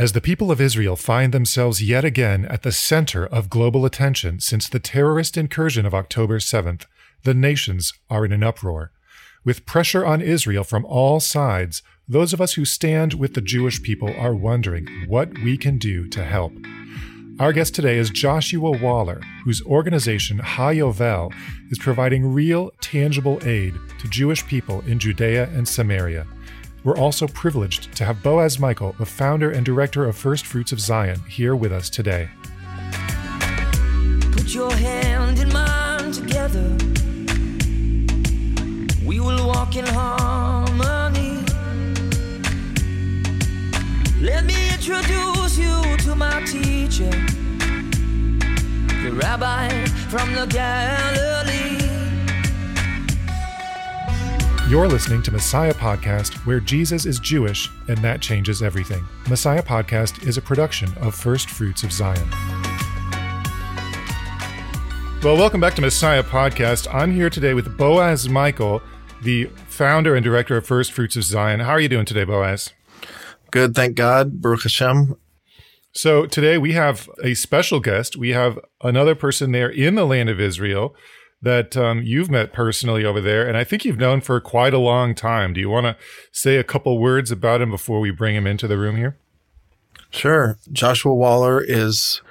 As the people of Israel find themselves yet again at the center of global attention since the terrorist incursion of October 7th, the nations are in an uproar. With pressure on Israel from all sides, those of us who stand with the Jewish people are wondering what we can do to help. Our guest today is Joshua Waller, whose organization HaYovel is providing real, tangible aid to Jewish people in Judea and Samaria. We're also privileged to have Boaz Michael, the founder and director of First Fruits of Zion, here with us today. Put your hand in mine together. We will walk in harmony. Let me introduce you to my teacher, the rabbi from the Galilee. You're listening to Messiah Podcast, where Jesus is Jewish and that changes everything. Messiah Podcast is a production of First Fruits of Zion. Well, welcome back to Messiah Podcast. I'm here today with Boaz Michael, the founder and director of First Fruits of Zion. How are you doing today, Boaz? Good, thank God. Baruch Hashem. So today we have a special guest. We have another person there in the land of Israel that um, you've met personally over there, and I think you've known for quite a long time. Do you want to say a couple words about him before we bring him into the room here? Sure. Joshua Waller is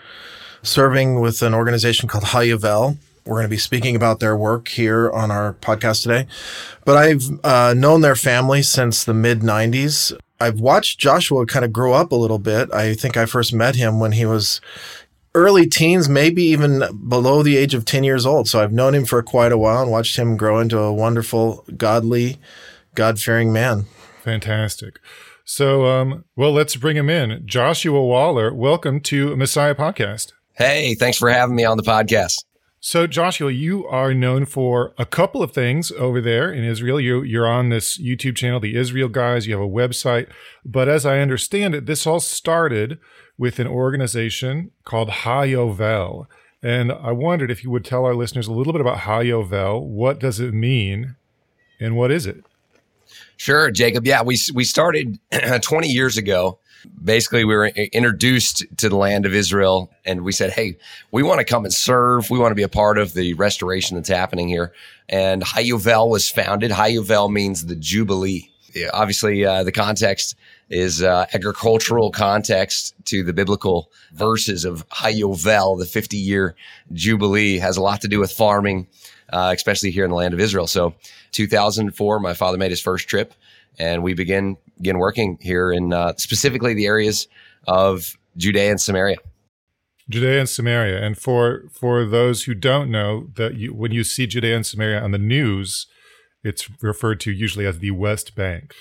serving with an organization called HaYovel. We're going to be speaking about their work here on our podcast today. But I've uh, known their family since the mid 90s. I've watched Joshua kind of grow up a little bit. I think I first met him when he was early teens, maybe even below the age of 10 years old. So I've known him for quite a while and watched him grow into a wonderful, godly, God fearing man. Fantastic. So, um, well, let's bring him in. Joshua Waller, welcome to Messiah Podcast. Hey, thanks for having me on the podcast. So, Joshua, you are known for a couple of things over there in Israel. You, you're on this YouTube channel, The Israel Guys. You have a website. But as I understand it, this all started with an organization called HaYovel. And I wondered if you would tell our listeners a little bit about HaYovel. What does it mean and what is it? Sure, Jacob. Yeah, we, we started 20 years ago. Basically, we were introduced to the land of Israel and we said, Hey, we want to come and serve. We want to be a part of the restoration that's happening here. And HaYovel was founded. HaYovel means the Jubilee. Obviously, uh, the context is uh, agricultural context to the biblical verses of HaYovel, the 50 year Jubilee, has a lot to do with farming, uh, especially here in the land of Israel. So 2004, my father made his first trip and we began, began working here in uh, specifically the areas of Judea and Samaria. Judea and Samaria. And for, for those who don't know that you, when you see Judea and Samaria on the news, it's referred to usually as the West Bank.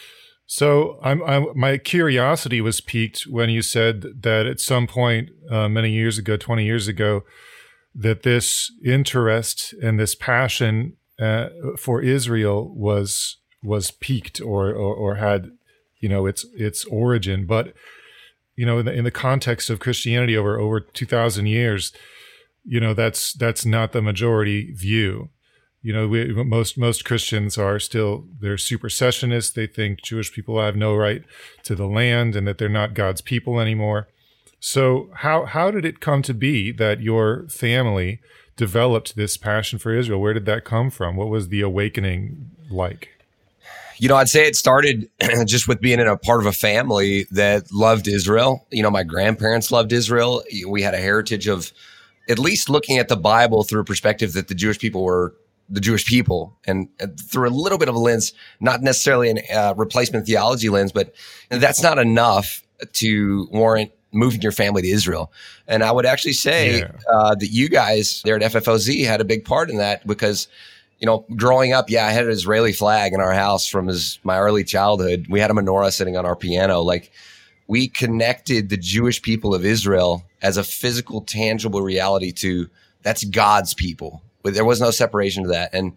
So I'm, I'm, my curiosity was piqued when you said that at some point uh, many years ago, 20 years ago, that this interest and this passion uh, for Israel was was peaked or, or, or had you know its its origin. But you know in the, in the context of Christianity over over 2,000 years, you know that's that's not the majority view you know, we, most most Christians are still they're supersessionists. They think Jewish people have no right to the land and that they're not God's people anymore. So how how did it come to be that your family developed this passion for Israel? Where did that come from? What was the awakening like? You know, I'd say it started just with being in a part of a family that loved Israel. You know, my grandparents loved Israel. We had a heritage of at least looking at the Bible through a perspective that the Jewish people were the Jewish people and, through a little bit of a lens, not necessarily a uh, replacement theology lens, but that's not enough to warrant moving your family to Israel. And I would actually say yeah. uh, that you guys there at FFOZ had a big part in that because, you know, growing up, yeah, I had an Israeli flag in our house from his, my early childhood. We had a menorah sitting on our piano. Like we connected the Jewish people of Israel as a physical, tangible reality to that's God's people there was no separation to that. And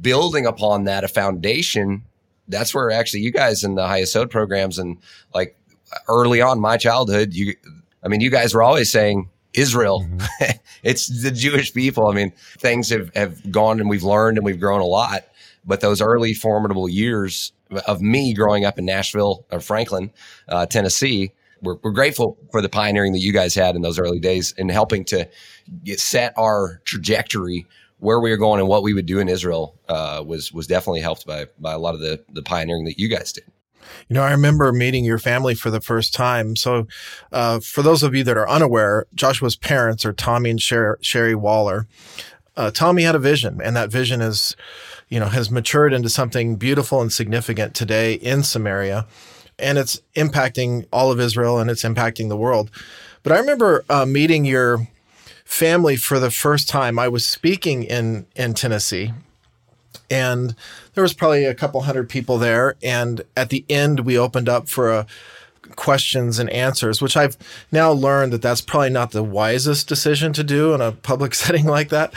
building upon that, a foundation, that's where actually you guys in the highest HaYesod programs and like early on my childhood, you, I mean, you guys were always saying Israel. Mm-hmm. it's the Jewish people. I mean, things have, have gone and we've learned and we've grown a lot. But those early formidable years of me growing up in Nashville or Franklin, uh, Tennessee, we're, we're grateful for the pioneering that you guys had in those early days and helping to get set our trajectory where we were going and what we would do in Israel uh, was was definitely helped by by a lot of the the pioneering that you guys did. You know, I remember meeting your family for the first time. So, uh, for those of you that are unaware, Joshua's parents are Tommy and Sher- Sherry Waller. Uh, Tommy had a vision, and that vision is, you know, has matured into something beautiful and significant today in Samaria, and it's impacting all of Israel and it's impacting the world. But I remember uh, meeting your family for the first time. I was speaking in in Tennessee, and there was probably a couple hundred people there. And at the end, we opened up for a questions and answers, which I've now learned that that's probably not the wisest decision to do in a public setting like that.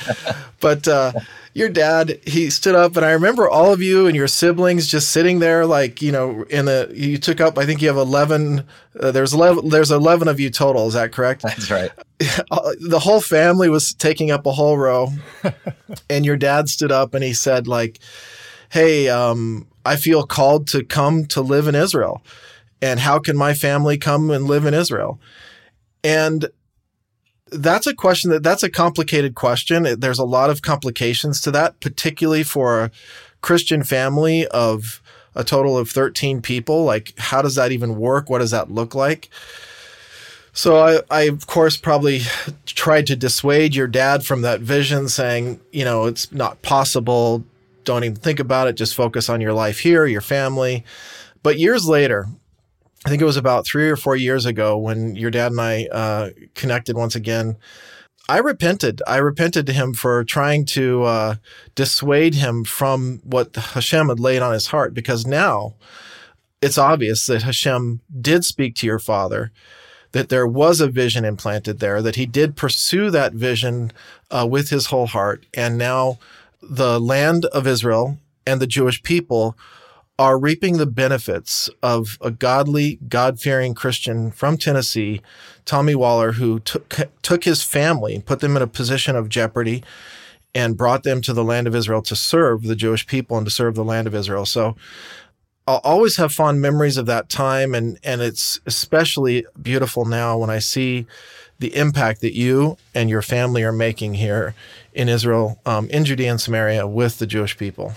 but uh, your dad, he stood up, and I remember all of you and your siblings just sitting there, like you know, in the You took up. I think you have eleven. Uh, there's eleven. There's eleven of you total. Is that correct? That's right. the whole family was taking up a whole row, and your dad stood up and he said, like, "Hey, um, I feel called to come to live in Israel." and how can my family come and live in Israel? And that's a question that that's a complicated question. There's a lot of complications to that, particularly for a Christian family of a total of 13 people. Like, how does that even work? What does that look like? So I, I of course probably tried to dissuade your dad from that vision, saying, you know, it's not possible. Don't even think about it. Just focus on your life here, your family. But years later, I think it was about three or four years ago when your dad and I uh, connected once again. I repented. I repented to him for trying to uh, dissuade him from what Hashem had laid on his heart because now it's obvious that Hashem did speak to your father, that there was a vision implanted there, that he did pursue that vision uh, with his whole heart. And now the land of Israel and the Jewish people are reaping the benefits of a godly, God fearing Christian from Tennessee, Tommy Waller, who took, took his family and put them in a position of jeopardy and brought them to the land of Israel to serve the Jewish people and to serve the land of Israel. So I'll always have fond memories of that time. And, and it's especially beautiful now when I see the impact that you and your family are making here in Israel, um, in Judea and Samaria with the Jewish people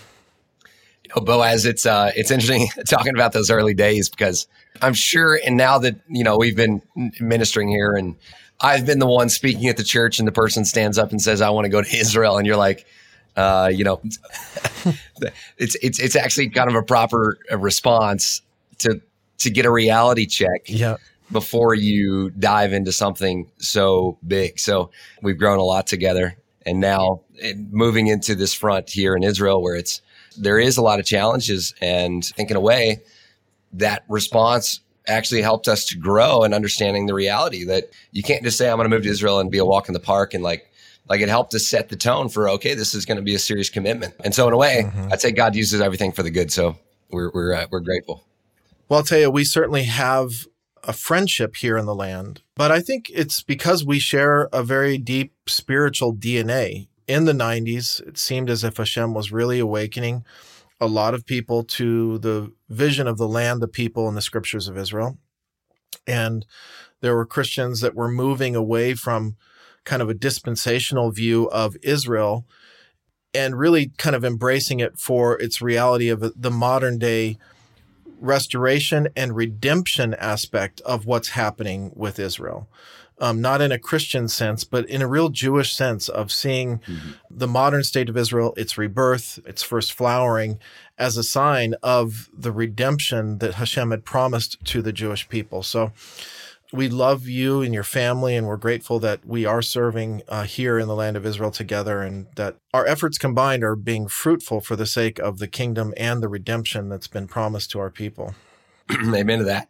know, Boaz, it's uh, it's interesting talking about those early days because I'm sure, and now that you know we've been ministering here, and I've been the one speaking at the church, and the person stands up and says, "I want to go to Israel," and you're like, uh, you know, it's it's it's actually kind of a proper uh, response to to get a reality check. Yeah. Before you dive into something so big. So we've grown a lot together. And now moving into this front here in Israel where it's there is a lot of challenges. And I think in a way, that response actually helped us to grow and understanding the reality that you can't just say, I'm going to move to Israel and be a walk in the park. And like, like it helped to set the tone for, okay, this is going to be a serious commitment. And so in a way, mm-hmm. I'd say God uses everything for the good. So we're, we're, uh, we're grateful. Well, I'll tell you, we certainly have a friendship here in the land, but I think it's because we share a very deep spiritual DNA in the 90s, it seemed as if Hashem was really awakening a lot of people to the vision of the land, the people, and the scriptures of Israel. And there were Christians that were moving away from kind of a dispensational view of Israel and really kind of embracing it for its reality of the modern day restoration and redemption aspect of what's happening with Israel um, not in a Christian sense, but in a real Jewish sense of seeing mm-hmm. the modern state of Israel, its rebirth, its first flowering, as a sign of the redemption that Hashem had promised to the Jewish people. So we love you and your family, and we're grateful that we are serving uh, here in the land of Israel together, and that our efforts combined are being fruitful for the sake of the kingdom and the redemption that's been promised to our people. Amen to that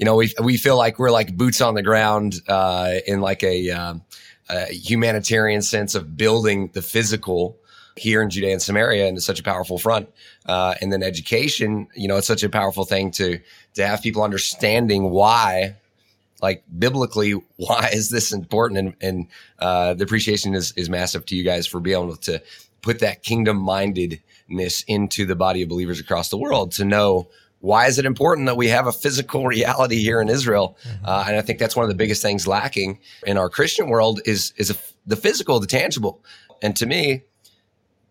you know, we we feel like we're like boots on the ground uh, in like a, um, a, humanitarian sense of building the physical here in Judea and Samaria into such a powerful front. Uh, and then education, you know, it's such a powerful thing to to have people understanding why, like biblically, why is this important? And, and uh, the appreciation is is massive to you guys for being able to put that kingdom mindedness into the body of believers across the world to know why is it important that we have a physical reality here in Israel? Uh, and I think that's one of the biggest things lacking in our Christian world is is a, the physical, the tangible. And to me,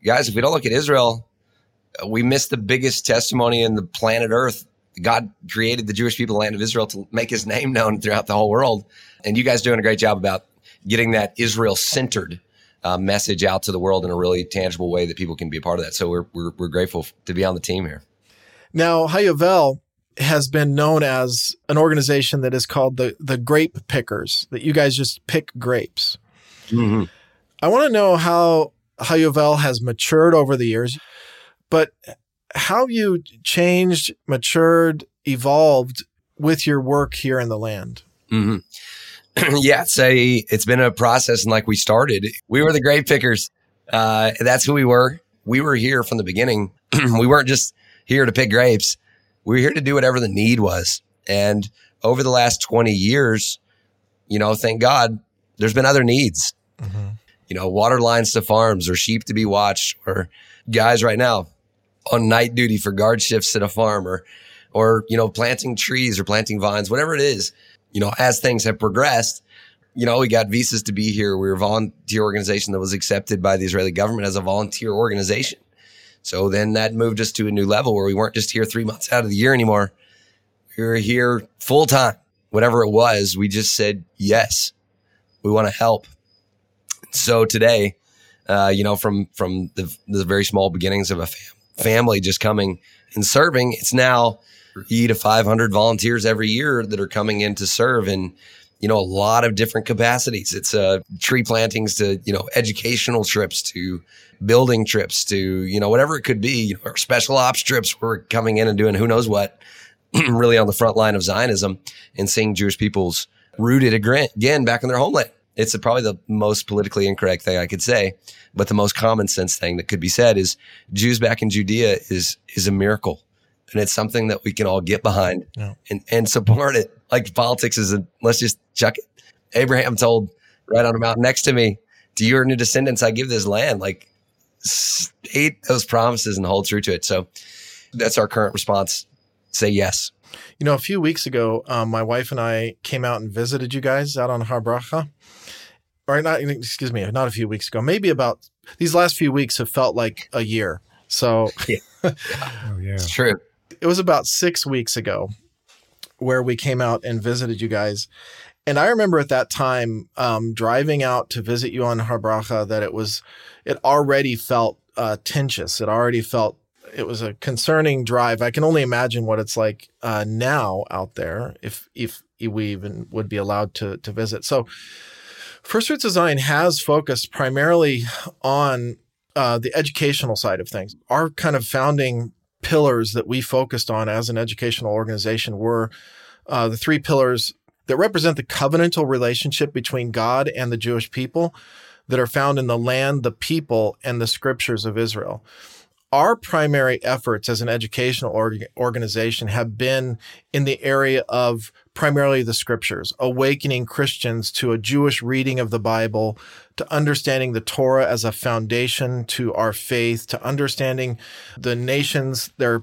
guys, if we don't look at Israel, uh, we miss the biggest testimony in the planet Earth. God created the Jewish people, the land of Israel, to make His name known throughout the whole world. And you guys doing a great job about getting that Israel centered uh, message out to the world in a really tangible way that people can be a part of that. So we're we're, we're grateful to be on the team here. Now, Hayovel has been known as an organization that is called the the grape pickers. That you guys just pick grapes. Mm-hmm. I want to know how Hayovel has matured over the years, but how you changed, matured, evolved with your work here in the land. Mm-hmm. yeah, it's a it's been a process, and like we started, we were the grape pickers. Uh, that's who we were. We were here from the beginning. we weren't just here to pick grapes. We were here to do whatever the need was. And over the last twenty years, you know, thank God, there's been other needs. Mm-hmm. You know, water lines to farms, or sheep to be watched, or guys right now on night duty for guard shifts at a farm, or or you know, planting trees or planting vines, whatever it is you know, as things have progressed, you know, we got visas to be here. We were a volunteer organization that was accepted by the Israeli government as a volunteer organization. So then that moved us to a new level where we weren't just here three months out of the year anymore. We were here full time, whatever it was. We just said, yes, we want to help. So today, uh, you know, from, from the, the very small beginnings of a fam- family just coming and serving, it's now three to 500 volunteers every year that are coming in to serve in, you know, a lot of different capacities. It's uh, tree plantings to, you know, educational trips to building trips to, you know, whatever it could be, you know, or special ops trips. We're coming in and doing who knows what, really on the front line of Zionism and seeing Jewish peoples rooted again back in their homeland. It's probably the most politically incorrect thing I could say, but the most common sense thing that could be said is Jews back in Judea is is a miracle and it's something that we can all get behind Yeah. and, and support it. Like politics is a, let's just chuck it. Abraham told right on a mountain next to me, to your new descendants, I give this land. Like state those promises and hold true to it. So that's our current response. Say yes. You know, a few weeks ago, um, my wife and I came out and visited you guys out on Har Bracha. Or not, excuse me, not a few weeks ago. Maybe about these last few weeks have felt like a year. So Oh yeah. It's true. it was about six weeks ago where we came out and visited you guys. And I remember at that time um, driving out to visit you on Har Bracha that it was, it already felt uh, tensious. It already felt, it was a concerning drive. I can only imagine what it's like uh, now out there if, if we even would be allowed to, to visit. So First Fruits of Zion has focused primarily on uh, the educational side of things. Our kind of founding pillars that we focused on as an educational organization were uh, the three pillars that represent the covenantal relationship between God and the Jewish people that are found in the land, the people, and the scriptures of Israel. Our primary efforts as an educational org- organization have been in the area of primarily the scriptures, awakening Christians to a Jewish reading of the Bible, to understanding the Torah as a foundation to our faith, to understanding the nations, their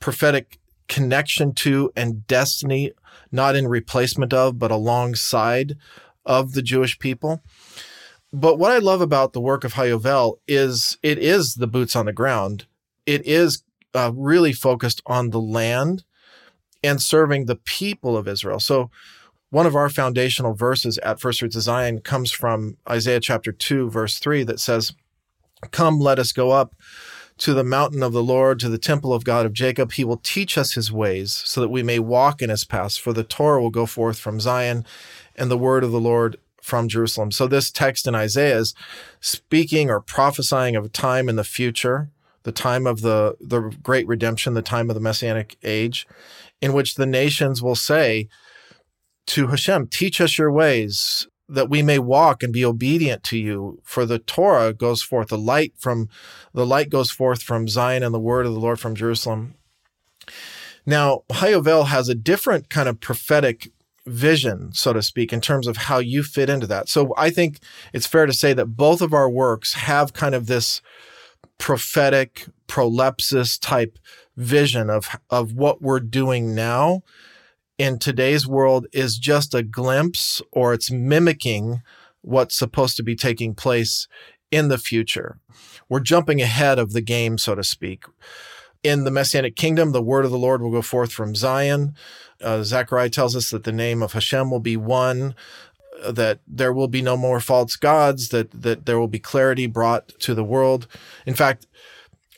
prophetic connection to and destiny, not in replacement of, but alongside of the Jewish people. But what I love about the work of Hayovel is it is the boots on the ground. It is uh, really focused on the land and serving the people of Israel. So one of our foundational verses at First Fruits of Zion comes from Isaiah chapter 2, verse 3, that says, Come, let us go up to the mountain of the Lord, to the temple of God of Jacob. He will teach us his ways, so that we may walk in his paths. For the Torah will go forth from Zion, and the word of the Lord from Jerusalem. So this text in Isaiah is speaking or prophesying of a time in the future, the time of the, the great redemption, the time of the messianic age, in which the nations will say to Hashem, teach us your ways that we may walk and be obedient to you. For the Torah goes forth, the light from the light goes forth from Zion and the word of the Lord from Jerusalem. Now, Hayovel has a different kind of prophetic vision, so to speak, in terms of how you fit into that. So I think it's fair to say that both of our works have kind of this prophetic prolepsis type vision of of what we're doing now in today's world is just a glimpse or it's mimicking what's supposed to be taking place in the future. We're jumping ahead of the game, so to speak. In the Messianic kingdom, the word of the Lord will go forth from Zion. Uh, Zechariah tells us that the name of Hashem will be one, uh, that there will be no more false gods, that, that there will be clarity brought to the world. In fact,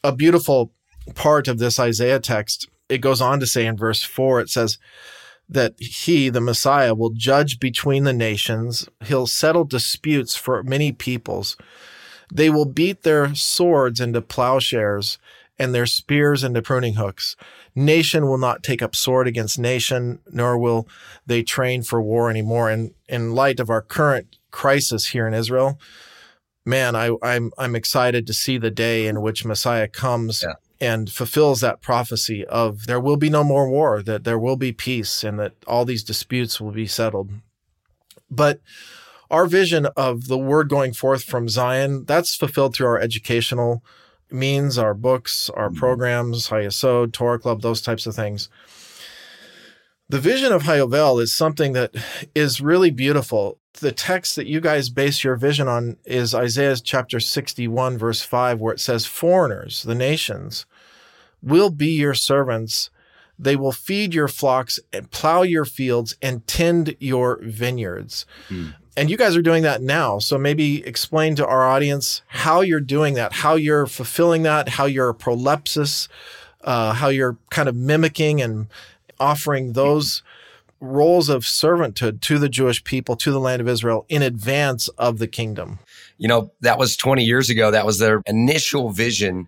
a beautiful part of this Isaiah text, it goes on to say in verse 4, it says, that he, the Messiah, will judge between the nations. He'll settle disputes for many peoples. They will beat their swords into plowshares and their spears into pruning hooks. Nation will not take up sword against nation, nor will they train for war anymore. And in light of our current crisis here in Israel, man, I, am I'm, I'm excited to see the day in which Messiah comes yeah. and fulfills that prophecy of there will be no more war, that there will be peace, and that all these disputes will be settled. But our vision of the word going forth from Zion, that's fulfilled through our educational means, our books, our mm-hmm. programs, HaYesod, Torah Club, those types of things. The vision of Hayovel is something that is really beautiful. The text that you guys base your vision on is Isaiah chapter 61, verse 5, where it says, Foreigners, the nations, will be your servants. They will feed your flocks and plow your fields and tend your vineyards. Mm. And you guys are doing that now. So maybe explain to our audience how you're doing that, how you're fulfilling that, how you're prolepsis, uh, how you're kind of mimicking and offering those roles of servanthood to the Jewish people, to the land of Israel in advance of the kingdom. You know, that was 20 years ago. That was their initial vision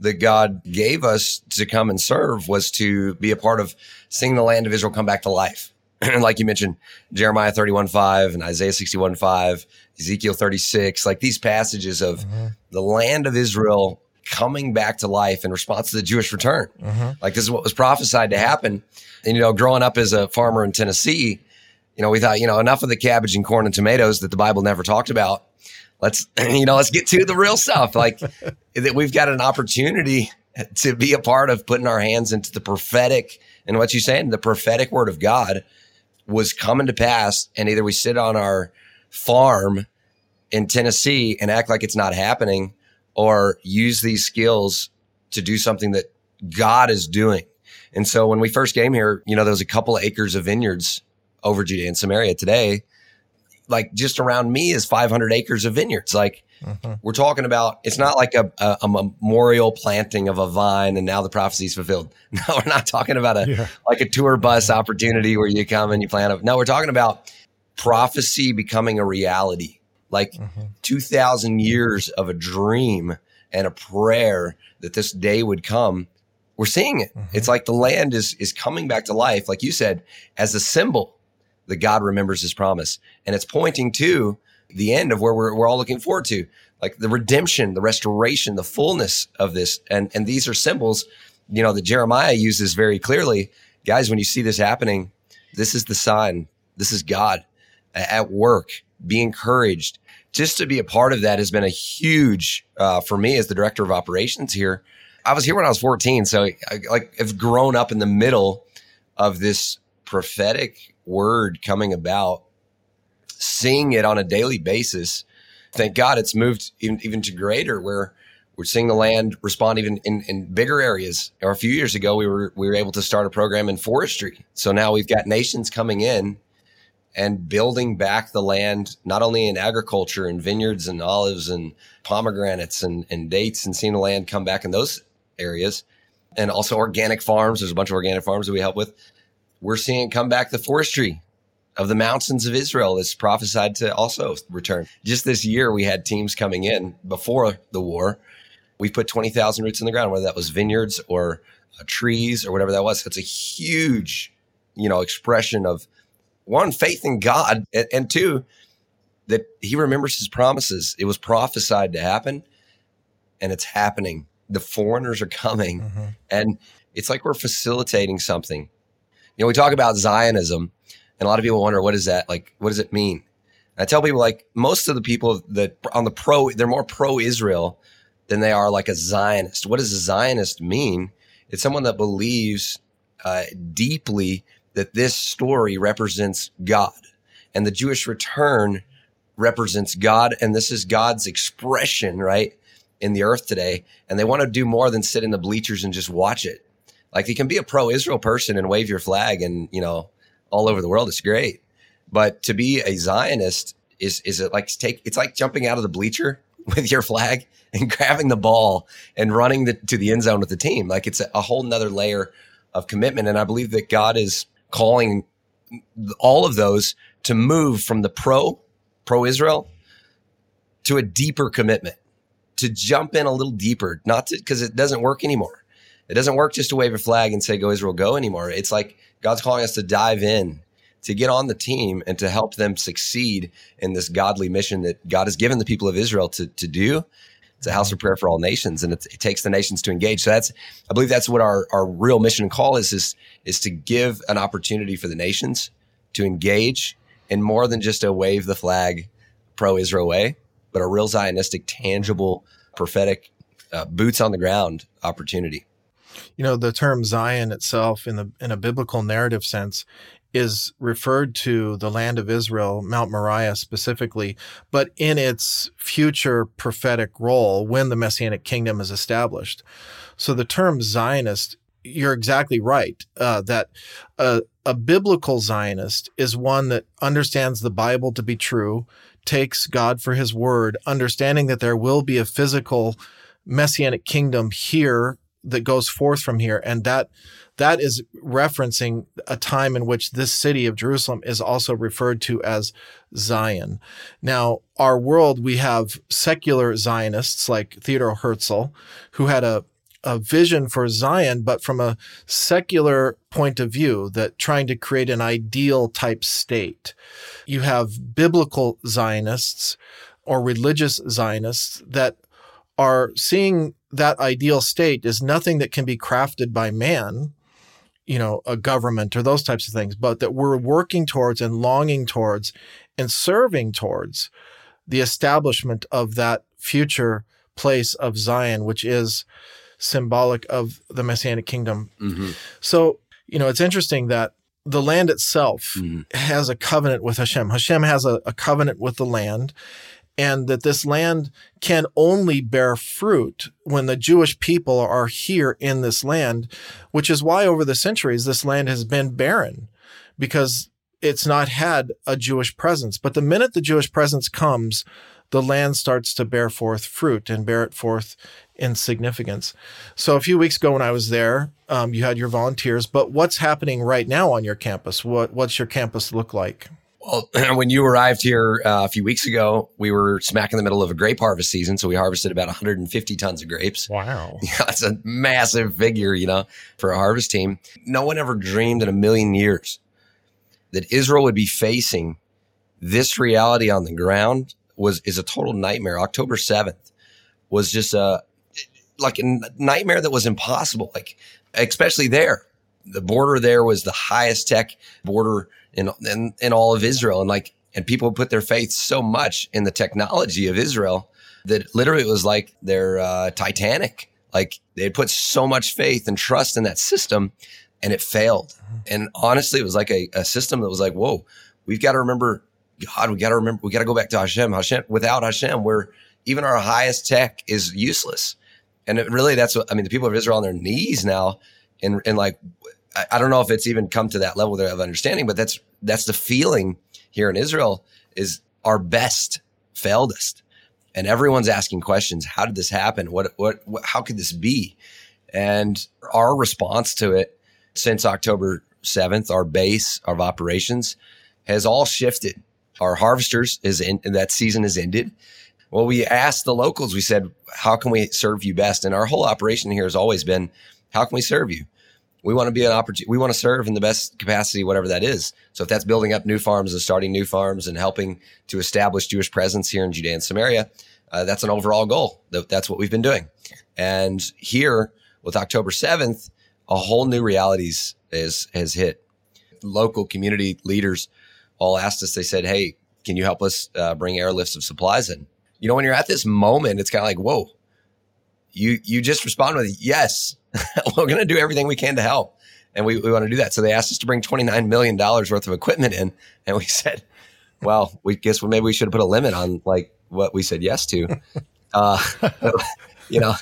that God gave us to come and serve was to be a part of seeing the land of Israel come back to life. like you mentioned, Jeremiah 31 5 and Isaiah 61 5, Ezekiel 36, like these passages of mm-hmm. the land of Israel coming back to life in response to the Jewish return. Mm-hmm. Like this is what was prophesied to happen. And, you know, growing up as a farmer in Tennessee, you know, we thought, you know, enough of the cabbage and corn and tomatoes that the Bible never talked about. Let's, you know, let's get to the real stuff. Like that we've got an opportunity to be a part of putting our hands into the prophetic and what you're saying, the prophetic word of God was coming to pass and either we sit on our farm in Tennessee and act like it's not happening or use these skills to do something that God is doing. And so when we first came here, you know, there was a couple of acres of vineyards over Judea and Samaria today. Like just around me is 500 acres of vineyards. Like mm-hmm. we're talking about, it's not like a, a, a, memorial planting of a vine and now the prophecy is fulfilled. No, we're not talking about a, yeah. like a tour bus opportunity where you come and you plant a, no, we're talking about prophecy becoming a reality. Like mm-hmm. 2000 years of a dream and a prayer that this day would come we're seeing it. Mm-hmm. It's like the land is is coming back to life, like you said, as a symbol that God remembers His promise, and it's pointing to the end of where we're we're all looking forward to, like the redemption, the restoration, the fullness of this, and and these are symbols, you know, that Jeremiah uses very clearly. Guys, when you see this happening, this is the sign. This is God at work. Be encouraged. Just to be a part of that has been a huge uh, for me as the director of operations here I was here when I was 14, so I, like I've grown up in the middle of this prophetic word coming about, seeing it on a daily basis. Thank God it's moved even, even to greater where we're seeing the land respond even in, in bigger areas. Or a few years ago, we were we were able to start a program in forestry. So now we've got nations coming in and building back the land, not only in agriculture and vineyards and olives and pomegranates and, and dates, and seeing the land come back in those areas and also organic farms. There's a bunch of organic farms that we help with. We're seeing come back the forestry of the mountains of Israel is prophesied to also return. Just this year, we had teams coming in before the war. We put 20,000 roots in the ground, whether that was vineyards or uh, trees or whatever that was. It's a huge, you know, expression of one, faith in God, and, and two, that he remembers his promises. It was prophesied to happen and it's happening the foreigners are coming mm-hmm. and it's like we're facilitating something. You know, we talk about Zionism and a lot of people wonder, what is that? Like, what does it mean? And I tell people like most of the people that on the pro, they're more pro Israel than they are like a Zionist. What does a Zionist mean? It's someone that believes uh, deeply that this story represents God and the Jewish return represents God. And this is God's expression, right, in the earth today. And they want to do more than sit in the bleachers and just watch it. Like you can be a pro Israel person and wave your flag and, you know, all over the world. It's great. But to be a Zionist is, is it like take, it's like jumping out of the bleacher with your flag and grabbing the ball and running the, to the end zone with the team. Like it's a, a whole nother layer of commitment. And I believe that God is calling all of those to move from the pro, pro Israel to a deeper commitment, to jump in a little deeper, not to, because it doesn't work anymore. It doesn't work just to wave a flag and say, go Israel, go anymore. It's like God's calling us to dive in, to get on the team and to help them succeed in this godly mission that God has given the people of Israel to, to do. It's a house of prayer for all nations, and it, it takes the nations to engage. So that's, I believe, that's what our, our real mission and call is, is is to give an opportunity for the nations to engage in more than just a wave the flag pro Israel way, but a real Zionistic, tangible, prophetic, uh, boots on the ground opportunity. You know, the term Zion itself in the in a biblical narrative sense is referred to the land of Israel, Mount Moriah specifically, but in its future prophetic role when the messianic kingdom is established. So the term Zionist, you're exactly right uh, that a, a biblical Zionist is one that understands the Bible to be true, takes God for his word, understanding that there will be a physical messianic kingdom here that goes forth from here and that that is referencing a time in which this city of Jerusalem is also referred to as Zion. Now, our world, we have secular Zionists like Theodore Herzl, who had a, a vision for Zion, but from a secular point of view, that trying to create an ideal type state. You have biblical Zionists or religious Zionists that are seeing that ideal state is nothing that can be crafted by man, you know, a government or those types of things, but that we're working towards and longing towards and serving towards the establishment of that future place of Zion, which is symbolic of the Messianic kingdom. Mm-hmm. So, you know, it's interesting that the land itself mm-hmm. has a covenant with Hashem. Hashem has a, a covenant with the land and that this land can only bear fruit when the Jewish people are here in this land, which is why over the centuries this land has been barren because it's not had a Jewish presence. But the minute the Jewish presence comes, the land starts to bear forth fruit and bear it forth in significance. So a few weeks ago when I was there, um, you had your volunteers, but what's happening right now on your campus? What what's your campus look like? Well, when you arrived here uh, a few weeks ago, we were smack in the middle of a grape harvest season. So we harvested about 150 tons of grapes. Wow. Yeah, that's a massive figure, you know, for a harvest team. No one ever dreamed in a million years that Israel would be facing this reality on the ground was is a total nightmare. October 7th was just a like a nightmare that was impossible. Like especially there. The border there was the highest tech border in, in, in all of Israel. And like, and people put their faith so much in the technology of Israel that literally it was like their uh, Titanic. Like they put so much faith and trust in that system and it failed. And honestly, it was like a, a system that was like, whoa, we've got to remember God. We got to remember, we got to go back to Hashem. Hashem, without Hashem, where even our highest tech is useless. And it really, that's what, I mean, the people of Israel on their knees now and, and like, I, I don't know if it's even come to that level of understanding, but that's that's the feeling here in Israel is our best failed us. And everyone's asking questions. How did this happen? What, what, what, how could this be? And our response to it since October 7th, our base of operations has all shifted. Our harvesters is in, that season is ended. Well, we asked the locals, we said, how can we serve you best? And our whole operation here has always been, how can we serve you? we want to be an opportunity. We want to serve in the best capacity, whatever that is. So if that's building up new farms and starting new farms and helping to establish Jewish presence here in Judea and Samaria, uh, that's an overall goal. That's what we've been doing. And here with October 7th, a whole new realities is, has hit. Local community leaders all asked us, they said, Hey, can you help us uh, bring airlifts of supplies in? You know, when you're at this moment, it's kind of like, whoa, you you just respond with yes, we're going to do everything we can to help, and we, we want to do that. So they asked us to bring twenty nine million dollars worth of equipment in, and we said, well, we guess maybe we should have put a limit on like what we said yes to. Uh, you know,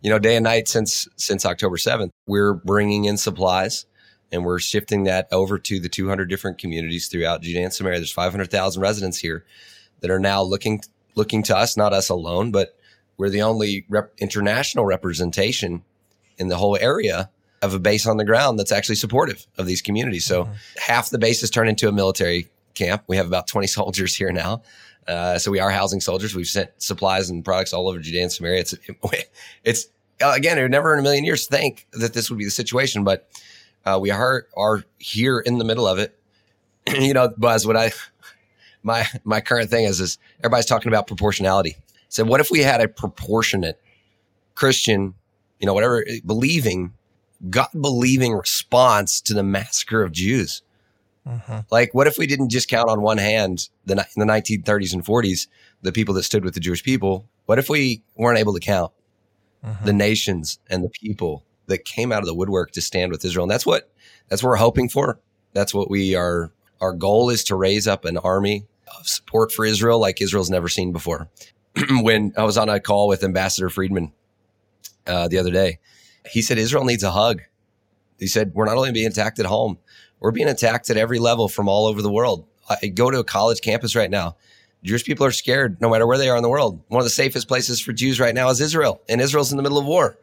you know, day and night since since October seventh, we're bringing in supplies and we're shifting that over to the 200 different communities throughout Judea and Samaria. There's 500,000 residents here that are now looking looking to us, not us alone, but we're the only rep- international representation in the whole area of a base on the ground that's actually supportive of these communities. So mm-hmm. half the base has turned into a military camp. We have about 20 soldiers here now. Uh, so we are housing soldiers. We've sent supplies and products all over Judea and Samaria. It's, it's again, it would never in a million years think that this would be the situation, but uh, we are are here in the middle of it. you know, Boaz, what I my my current thing is is everybody's talking about proportionality. So what if we had a proportionate Christian, you know, whatever believing, God believing response to the massacre of Jews? Mm-hmm. Like, what if we didn't just count on one hand the in the 1930s and 40s the people that stood with the Jewish people? What if we weren't able to count mm-hmm. the nations and the people that came out of the woodwork to stand with Israel. And that's what that's what we're hoping for. That's what we are. Our goal is to raise up an army of support for Israel like Israel's never seen before. when I was on a call with Ambassador Friedman uh, the other day, he said Israel needs a hug. He said we're not only being attacked at home, we're being attacked at every level from all over the world. I go to a college campus right now. Jewish people are scared no matter where they are in the world. One of the safest places for Jews right now is Israel, and Israel's in the middle of war.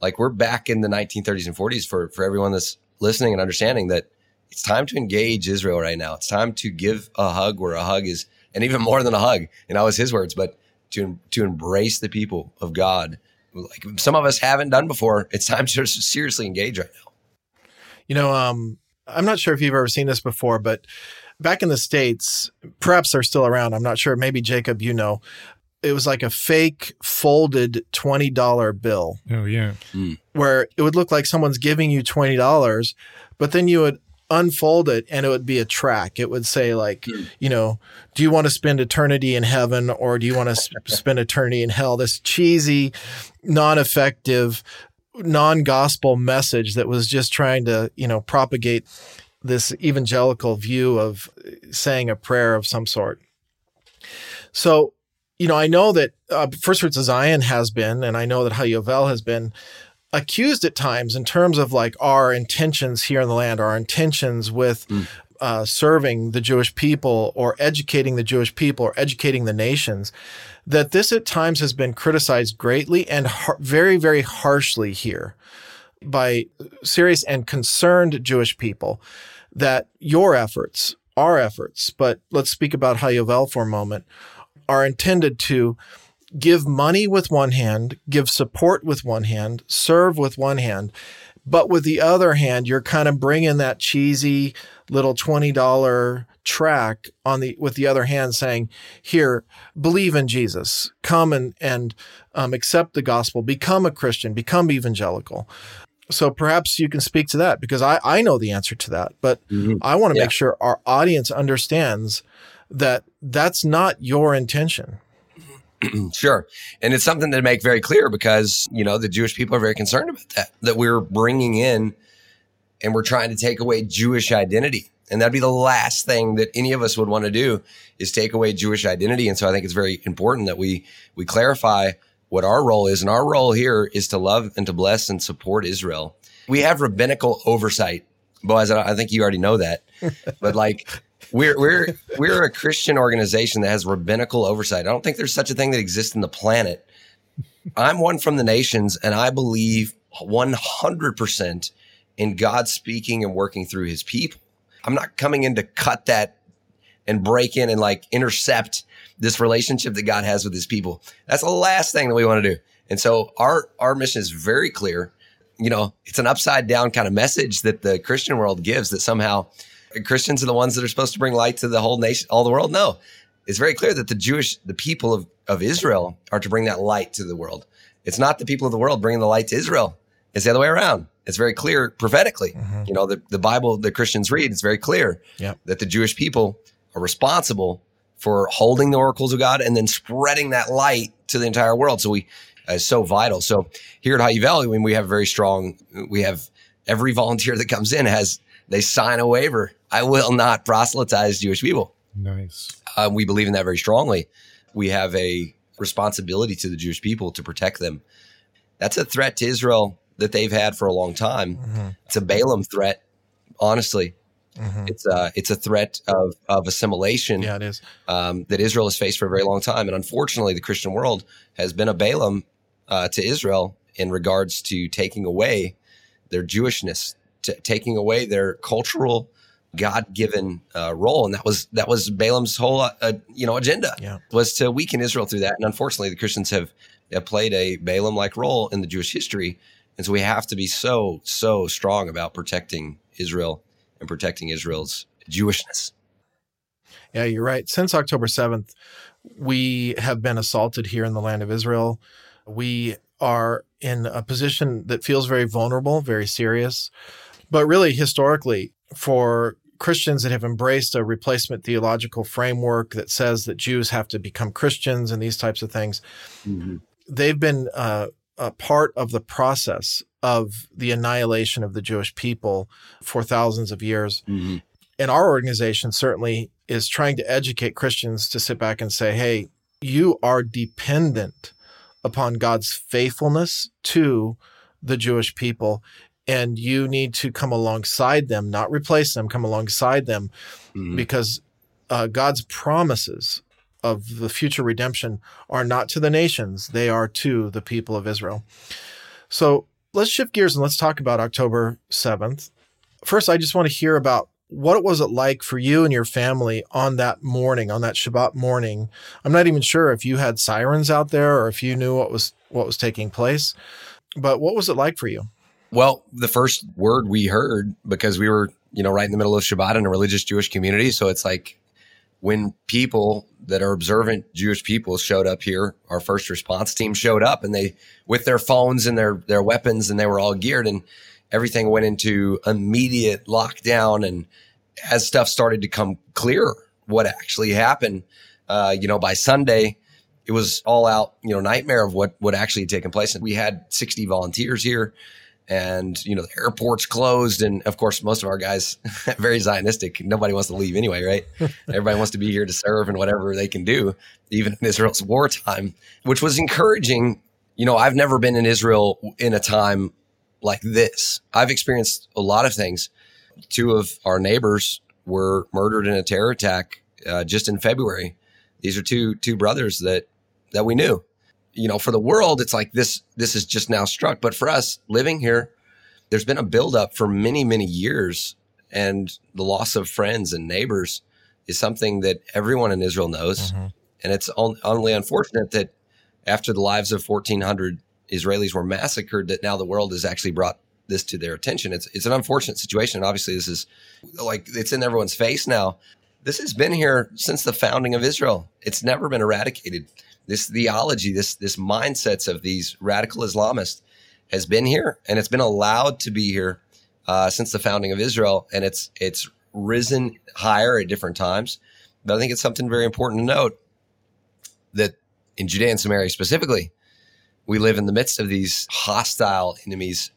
Like we're back in the 1930s and 40s for for everyone that's listening and understanding that it's time to engage Israel right now. It's time to give a hug where a hug is, and even more than a hug. And that was his words, but to to embrace the people of God, like some of us haven't done before. It's time to seriously engage right now. You know, um, I'm not sure if you've ever seen this before, but back in the states, perhaps they're still around. I'm not sure. Maybe Jacob, you know, it was like a fake folded $20 bill. Oh, yeah. Mm. Where it would look like someone's giving you $20, but then you would unfold it and it would be a track. It would say, like, mm. you know, do you want to spend eternity in heaven or do you want to sp- spend eternity in hell? This cheesy, non effective, non gospel message that was just trying to, you know, propagate this evangelical view of saying a prayer of some sort. So you know, I know that uh, First Fruits of Zion has been, and I know that Hayovel has been accused at times in terms of like our intentions here in the land, our intentions with mm. uh, serving the Jewish people or educating the Jewish people or educating the nations, that this at times has been criticized greatly and har- very, very harshly here by serious and concerned Jewish people that your efforts, our efforts, but let's speak about Hayovel for a moment, are intended to give money with one hand, give support with one hand, serve with one hand. But with the other hand, you're kind of bringing that cheesy little $20 track on the, with the other hand saying, here, believe in Jesus, come and, and um, accept the gospel, become a Christian, become evangelical. So perhaps you can speak to that because I, I know the answer to that, but mm-hmm. I want to yeah. make sure our audience understands that that's not your intention. sure. And it's something to make very clear because, you know, the Jewish people are very concerned about that, that we're bringing in and we're trying to take away Jewish identity. And that'd be the last thing that any of us would want to do is take away Jewish identity. And so I think it's very important that we, we clarify what our role is. And our role here is to love and to bless and support Israel. We have rabbinical oversight. Boaz, I think you already know that. but like we're we're we're a Christian organization that has rabbinical oversight. I don't think there's such a thing that exists in the planet. I'm one from the nations, and I believe 100% in God speaking and working through His people. I'm not coming in to cut that and break in and like intercept this relationship that God has with His people. That's the last thing that we want to do. And so our our mission is very clear. You know, it's an upside down kind of message that the Christian world gives that somehow Christians are the ones that are supposed to bring light to the whole nation, all the world. No, it's very clear that the Jewish, the people of, of Israel are to bring that light to the world. It's not the people of the world bringing the light to Israel. It's the other way around. It's very clear prophetically. Mm-hmm. You know, the, the Bible the Christians read, it's very clear yep. that the Jewish people are responsible for holding the oracles of God and then spreading that light to the entire world. So we is so vital. So here at HaYovel, when we have very strong, we have every volunteer that comes in has they sign a waiver. I will not proselytize Jewish people. Nice. Uh, we believe in that very strongly. We have a responsibility to the Jewish people to protect them. That's a threat to Israel that they've had for a long time. Mm-hmm. It's a Balaam threat, honestly. Mhm. It's a it's a threat of of assimilation Yeah, it is. um, that Israel has faced for a very long time, and unfortunately, the Christian world has been a Balaam uh, to Israel in regards to taking away their Jewishness, t- taking away their cultural, God given uh, role, and that was that was Balaam's whole uh, you know agenda Yeah. was to weaken Israel through that. And unfortunately, the Christians have, have played a Balaam like role in the Jewish history, and so we have to be so so strong about protecting Israel and protecting Israel's Jewishness. Yeah, you're right. Since October 7th, we have been assaulted here in the land of Israel. We are in a position that feels very vulnerable, very serious. But really, historically, for Christians that have embraced a replacement theological framework that says that Jews have to become Christians and these types of things, they've been uh, a part of the process of the annihilation of the Jewish people for thousands of years. And our organization certainly is trying to educate Christians to sit back and say, hey, you are dependent upon God's faithfulness to the Jewish people, and you need to come alongside them, not replace them, come alongside them, Mhm. because uh, God's promises of the future redemption are not to the nations, they are to the people of Israel. So let's shift gears and let's talk about October 7th. First, I just want to hear about what was it like for you and your family on that morning, on that Shabbat morning. I'm not even sure if you had sirens out there or if you knew what was what was taking place, but what was it like for you? Well, the first word we heard because we were, you know, right in the middle of Shabbat in a religious Jewish community. So it's like when people that are observant Jewish people showed up here, our first response team showed up and they, with their phones and their, their weapons and they were all geared and everything went into immediate lockdown. And as stuff started to come clear, what actually happened, uh, you know, by Sunday, it was all out, you know, nightmare of what, what actually had taken place. And we had 60 volunteers here and you know the airport's closed and of course most of our guys very zionistic. Nobody wants to leave anyway right? Everybody wants to be here to serve and whatever they can do even in israel's wartime which was encouraging. You know i've never been in israel in a time like this. I've experienced a lot of things. Two of our neighbors were murdered in a terror attack uh, just in february. These are two two brothers that that we knew you know, for the world, it's like this, this is just now struck. But for us living here, there's been a buildup for many, many years. And the loss of friends and neighbors is something that everyone in Israel knows. Mhm. And it's only unfortunate that after the lives of 1,400 Israelis were massacred, that now the world has actually brought this to their attention. It's, it's an unfortunate situation. And obviously, this is like, it's in everyone's face now. This has been here since the founding of Israel. It's never been eradicated this theology, this this mindsets of these radical Islamists has been here, and it's been allowed to be here uh, since the founding of Israel, and it's it's risen higher at different times. But I think it's something very important to note that in Judea and Samaria specifically, we live in the midst of these hostile enemies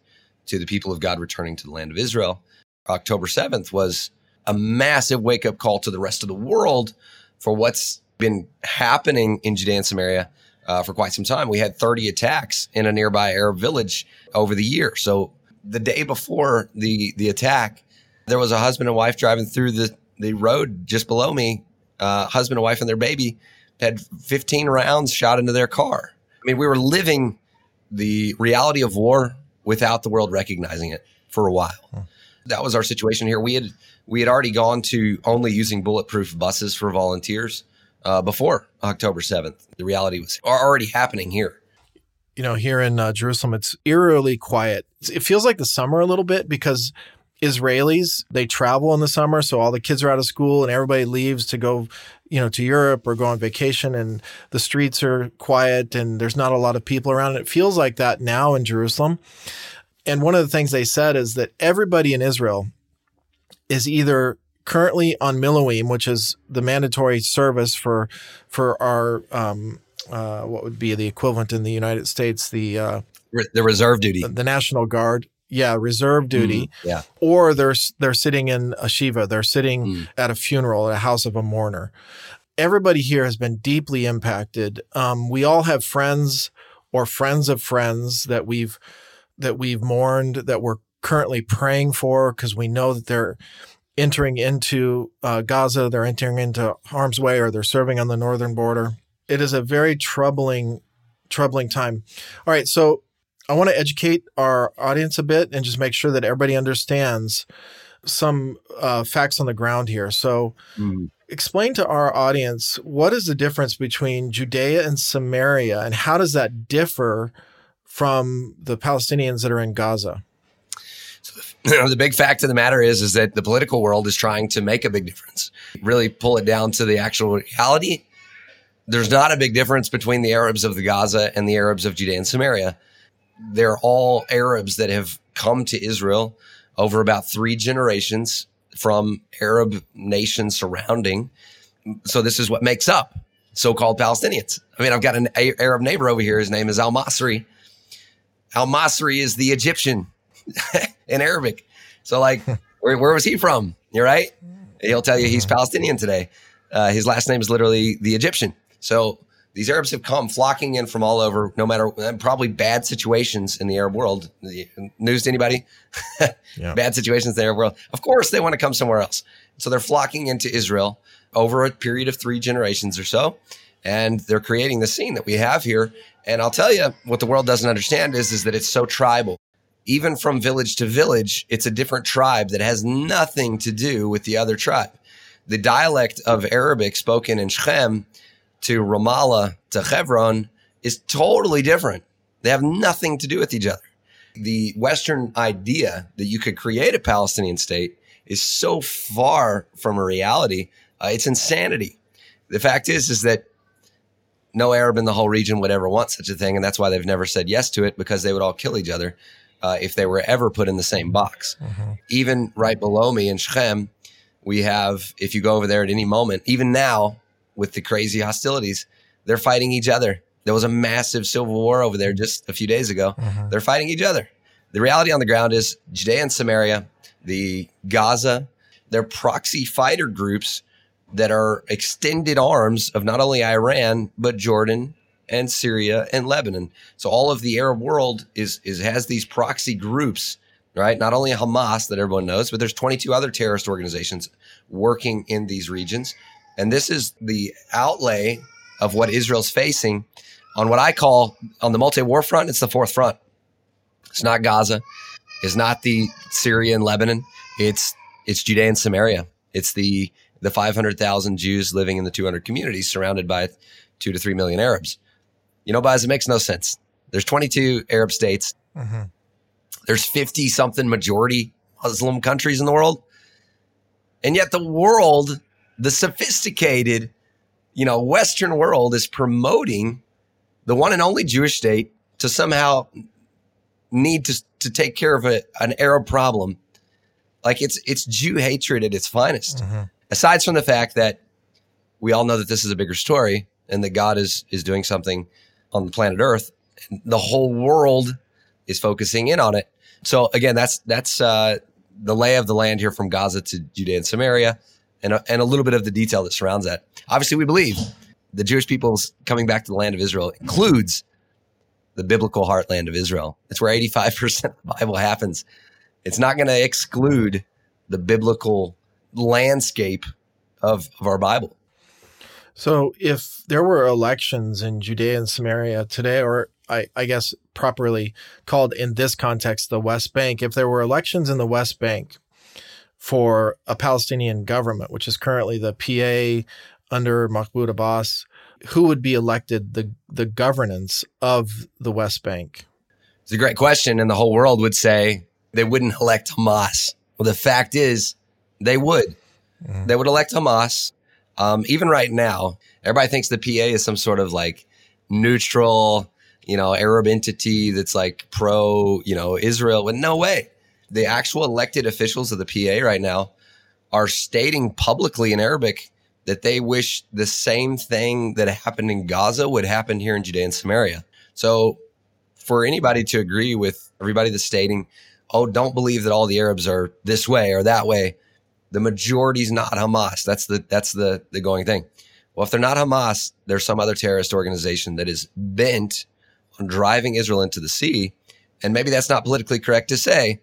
to the people of God returning to the land of Israel. October 7th was a massive wake up call to the rest of the world for what's been happening in Judea and Samaria uh, for quite some time. We had 30 attacks in a nearby Arab village over the year. So the day before the the attack, there was a husband and wife driving through the the road just below me. Uh, husband and wife and their baby had 15 rounds shot into their car. I mean, we were living the reality of war without the world recognizing it for a while. That was our situation here. We had we had already gone to only using bulletproof buses for volunteers uh, before October 7th. The reality was already happening here. you know, here in uh, Jerusalem, it's eerily quiet. It feels like the summer a little bit because Israelis they travel in the summer, so all the kids are out of school and everybody leaves to go, you know, to Europe or go on vacation, and the streets are quiet and there's not a lot of people around. It feels like that now in Jerusalem. And one of the things they said is that everybody in Israel is either currently on Miluim, which is the mandatory service for for our um, uh, what would be the equivalent in the United States, the uh, Re- the reserve duty. the National Guard. Yeah, reserve duty. Yeah. Or they're they're sitting in a shiva. They're sitting Mm. at a funeral at a house of a mourner. Everybody here has been deeply impacted. Um, we all have friends or friends of friends that we've that we've mourned that we're currently praying for because we know that they're entering into uh, Gaza, they're entering into harm's way, or they're serving on the northern border. It is a very troubling, troubling time. All right, so I want to educate our audience a bit and just make sure that everybody understands some uh, facts on the ground here. So, Mm. explain to our audience what is the difference between Judea and Samaria, and how does that differ from the Palestinians that are in Gaza? the big fact of the matter is is that the political world is trying to make a big difference. Really pull it down to the actual reality. There's not a big difference between the arabs of the gaza and the arabs of judea and samaria. They're all arabs that have come to israel over about three generations from arab nations surrounding. So this is what makes up so-called palestinians. I mean i've got an arab neighbor over here. His name is al-masri. Al-masri is the egyptian in Arabic. So like, where, where was he from? You're right. He'll tell you he's Palestinian today. Uh, his last name is literally the Egyptian. So these Arabs have come flocking in from all over, no matter probably bad situations in the Arab world. The- News to anybody? Yeah. Bad situations in the Arab world. Of course, they want to come somewhere else. So they're flocking into Israel over a period of three generations or so, and they're creating the scene that we have here. And I'll tell you what the world doesn't understand is is that it's so tribal even from village to village, it's a different tribe that has nothing to do with the other tribe. The dialect of Arabic spoken in Shechem to Ramallah to Hebron is totally different. They have nothing to do with each other. The Western idea that you could create a Palestinian state is so far from a reality. Uh, it's insanity. The fact is, is that no Arab in the whole region would ever want such a thing, and that's why they've never said yes to it because they would all kill each other uh, if they were ever put in the same box. Even right below me in Shechem, we have, if you go over there at any moment, even now with the crazy hostilities, they're fighting each other. There was a massive civil war over there just a few days ago. They're fighting each other. The reality on the ground is Judea and Samaria, the Gaza, they're proxy fighter groups that are extended arms of not only Iran, but Jordan and Syria and Lebanon. So all of the Arab world is is has these proxy groups, right? Not only Hamas that everyone knows, but there's 22 other terrorist organizations working in these regions. And this is the outlay of what Israel's facing on what I call on the multi-war front, it's the fourth front. It's not Gaza. It's not the Syria and Lebanon. It's it's Judea and Samaria. It's the the 500,000 Jews living in the 200 communities surrounded by two to three million Arabs. You know, guys, it makes no sense. There's 22 Arab states. Mhm. There's 50 something majority Muslim countries in the world. And yet the world, the sophisticated, you know, Western world is promoting the one and only Jewish state to somehow need to, to take care of a, an Arab problem. Like it's, it's Jew hatred at its finest Mhm. aside from the fact that we all know that this is a bigger story and that God is is doing something on the planet Earth, the whole world is focusing in on it. So again, that's that's uh, the lay of the land here from Gaza to Judea and Samaria, and a, and a little bit of the detail that surrounds that. Obviously, we believe the Jewish people's coming back to the land of Israel includes the biblical heartland of Israel. It's where eighty five percent of the Bible happens. It's not going to exclude the biblical landscape of, of our Bible. So, if there were elections in Judea and Samaria today, or I, I guess properly called in this context the West Bank, if there were elections in the West Bank for a Palestinian government, which is currently the PA under Mahmoud Abbas, who would be elected the the governance of the West Bank? It's a great question, and the whole world would say they wouldn't elect Hamas. Well, the fact is, they would. Mhm. They would elect Hamas. Um, even right now, everybody thinks the PA is some sort of like neutral, you know, Arab entity that's like pro, you know, Israel. But no way. The actual elected officials of the PA right now are stating publicly in Arabic that they wish the same thing that happened in Gaza would happen here in Judea and Samaria. So, for anybody to agree with everybody that's stating, oh, don't believe that all the Arabs are this way or that way, the majority's not Hamas. That's the that's the the going thing. Well, if they're not Hamas, there's some other terrorist organization that is bent on driving Israel into the sea. And maybe that's not politically correct to say,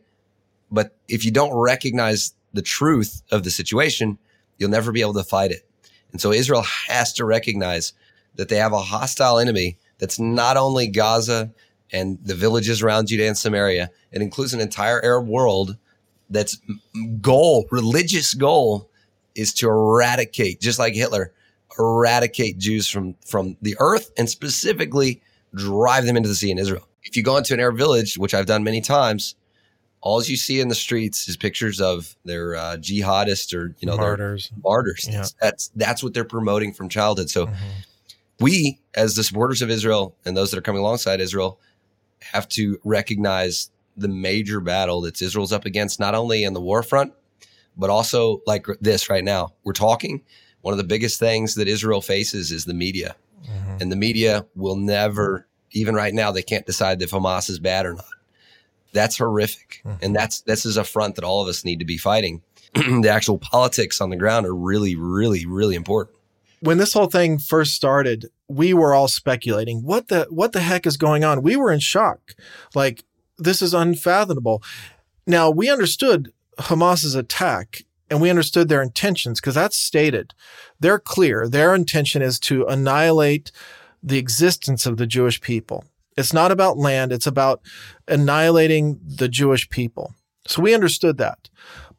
but if you don't recognize the truth of the situation, you'll never be able to fight it. And so Israel has to recognize that they have a hostile enemy that's not only Gaza and the villages around Judea and Samaria, it includes an entire Arab world that's goal, religious goal is to eradicate, just like Hitler, eradicate Jews from, from the earth and specifically drive them into the sea in Israel. If you go into an Arab village, which I've done many times, all you see in the streets is pictures of their uh, jihadists or you know Martyrs. martyrs. Yeah. That's, that's that's what they're promoting from childhood. So we, as the supporters of Israel and those that are coming alongside Israel, have to recognize the major battle that Israel's up against, not only in the war front, but also like this right now. We're talking. One of the biggest things that Israel faces is the media, mm-hmm. and the media will never, even right now, they can't decide if Hamas is bad or not. That's horrific, hmm. and that's this is a front that all of us need to be fighting. the actual politics on the ground are really, really, really important. when this whole thing first started, we were all speculating what the what the heck is going on. We were in shock. Like this is unfathomable. Now we understood Hamas's attack and we understood their intentions because that's stated. They're clear. Their intention is to annihilate the existence of the Jewish people. It's not about land, it's about annihilating the Jewish people. So we understood that.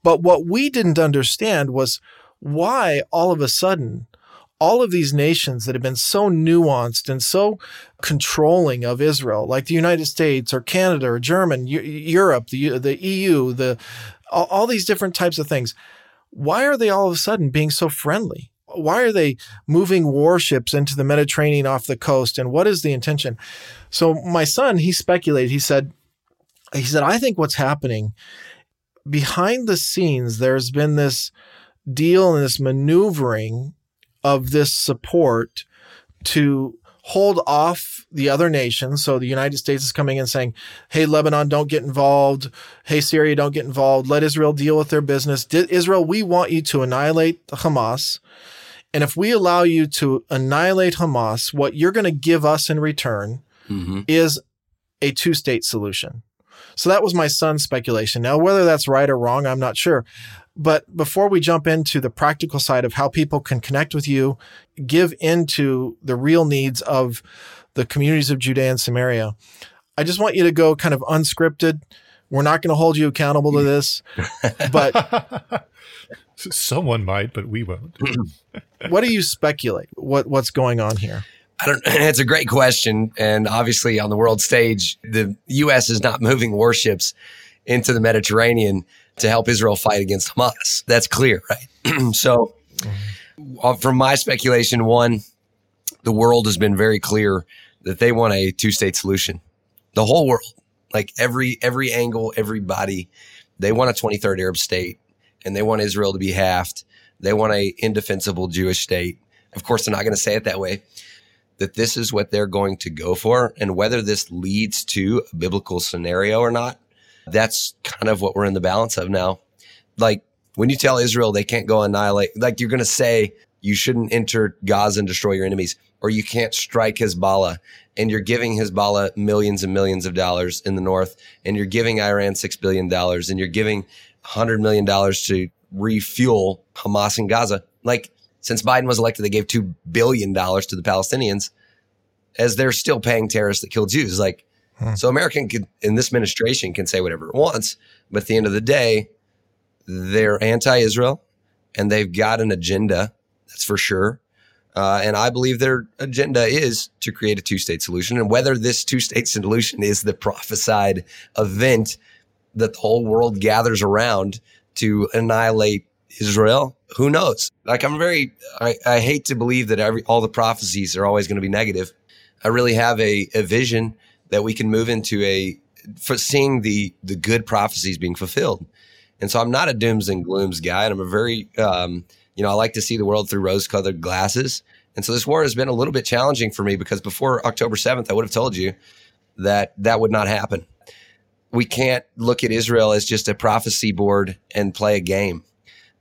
But what we didn't understand was why all of a sudden all of these nations that have been so nuanced and so controlling of Israel, like the United States or Canada or German, Eu- Europe, the, the EU, the all, all these different types of things, why are they all of a sudden being so friendly? Why are they moving warships into the Mediterranean off the coast? And what is the intention? So my son, he speculated. He said, he said, I think what's happening behind the scenes, there's been this deal and this maneuvering of this support to hold off the other nations. So the United States is coming in saying, Hey, Lebanon, don't get involved. Hey, Syria, don't get involved. Let Israel deal with their business. Israel, we want you to annihilate Hamas. And if we allow you to annihilate Hamas, what you're going to give us in return mm-hmm. is a two state solution. So that was my son's speculation. Now, whether that's right or wrong, I'm not sure. But before we jump into the practical side of how people can connect with you, give into the real needs of the communities of Judea and Samaria, I just want you to go kind of unscripted. We're not going to hold you accountable to mm. this, but Someone might, but we won't. what do you speculate? What what's going on here? I don't. It's a great question, and obviously on the world stage, the U.S. is not moving warships into the Mediterranean to help Israel fight against Hamas. That's clear, right? so, uh, from my speculation, one, the world has been very clear that they want a two-state solution. The whole world, like every every angle, everybody, they want a 23rd Arab state, and they want Israel to be halved. They want a indefensible Jewish state. Of course, they're not going to say it that way that this is what they're going to go for. And whether this leads to a biblical scenario or not, that's kind of what we're in the balance of now. Like when you tell Israel they can't go annihilate, like you're going to say you shouldn't enter Gaza and destroy your enemies, or you can't strike Hezbollah, and you're giving Hezbollah millions and millions of dollars in the north, and you're giving Iran $6 billion, and you're giving $100 million to refuel Hamas in Gaza. Like since Biden was elected, they gave $2 billion to the Palestinians as they're still paying terrorists that kill Jews. Like, so American could, in this administration can say whatever it wants, but at the end of the day, they're anti-Israel and they've got an agenda. That's for sure. Uh, and I believe their agenda is to create a two-state solution. And whether this two-state solution is the prophesied event that the whole world gathers around to annihilate Israel, who knows? Like I'm very, I, I hate to believe that every all the prophecies are always going to be negative. I really have a, a vision that we can move into a for seeing the the good prophecies being fulfilled. And so I'm not a dooms and glooms guy, and I'm a very um, You know, I like to see the world through rose colored glasses. And so this war has been a little bit challenging for me because before October 7th, I would have told you that that would not happen. We can't look at Israel as just a prophecy board and play a game.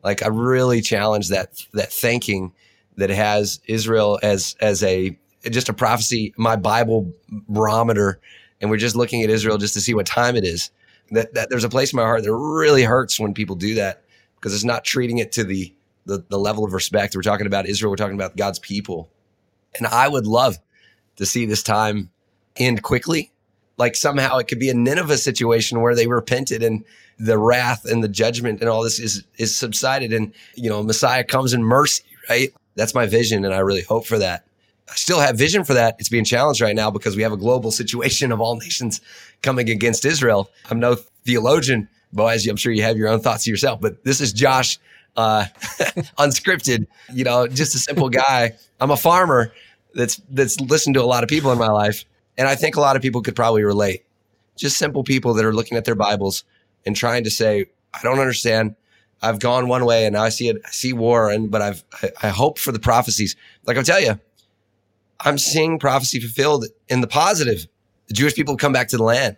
Like I really challenge that that thinking that has Israel as as a just a prophecy, my Bible barometer, and we're just looking at Israel just to see what time it is. That, that there's a place in my heart that really hurts when people do that because it's not treating it to the, the the level of respect. We're talking about Israel. We're talking about God's people, and I would love to see this time end quickly. Like somehow it could be a Nineveh situation where they repented and the wrath and the judgment and all this is is subsided, and you know Messiah comes in mercy. Right? That's my vision, and I really hope for that. I still have vision for that. It's being challenged right now because we have a global situation of all nations coming against Israel. I'm no theologian, Boaz. I'm sure you have your own thoughts yourself, but this is Josh, uh, unscripted. You know, just a simple guy. I'm a farmer that's that's listened to a lot of people in my life, and I think a lot of people could probably relate. Just simple people that are looking at their Bibles and trying to say, "I don't understand." I've gone one way and now I see it. I see war, and but I've I, I hope for the prophecies. Like I'll tell you, I'm seeing prophecy fulfilled in the positive. The Jewish people come back to the land.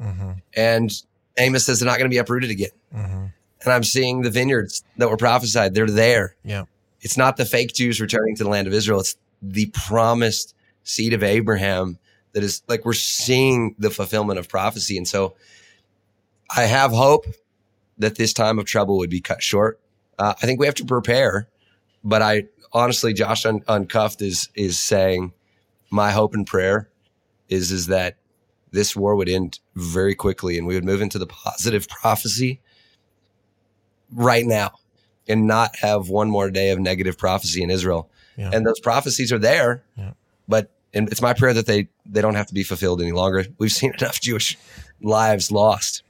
Mm-hmm. And Amos says they're not going to be uprooted again. Mm-hmm. And I'm seeing the vineyards that were prophesied. They're there. Yeah. It's not the fake Jews returning to the land of Israel. It's the promised seed of Abraham that is like we're seeing the fulfillment of prophecy. And so I have hope that this time of trouble would be cut short. Uh, I think we have to prepare, but I honestly, Josh Un- Uncuffed is is saying, my hope and prayer is is that this war would end very quickly and we would move into the positive prophecy right now and not have one more day of negative prophecy in Israel. Yeah. And those prophecies are there, yeah. but and it's my prayer that they they don't have to be fulfilled any longer. We've seen enough Jewish lives lost.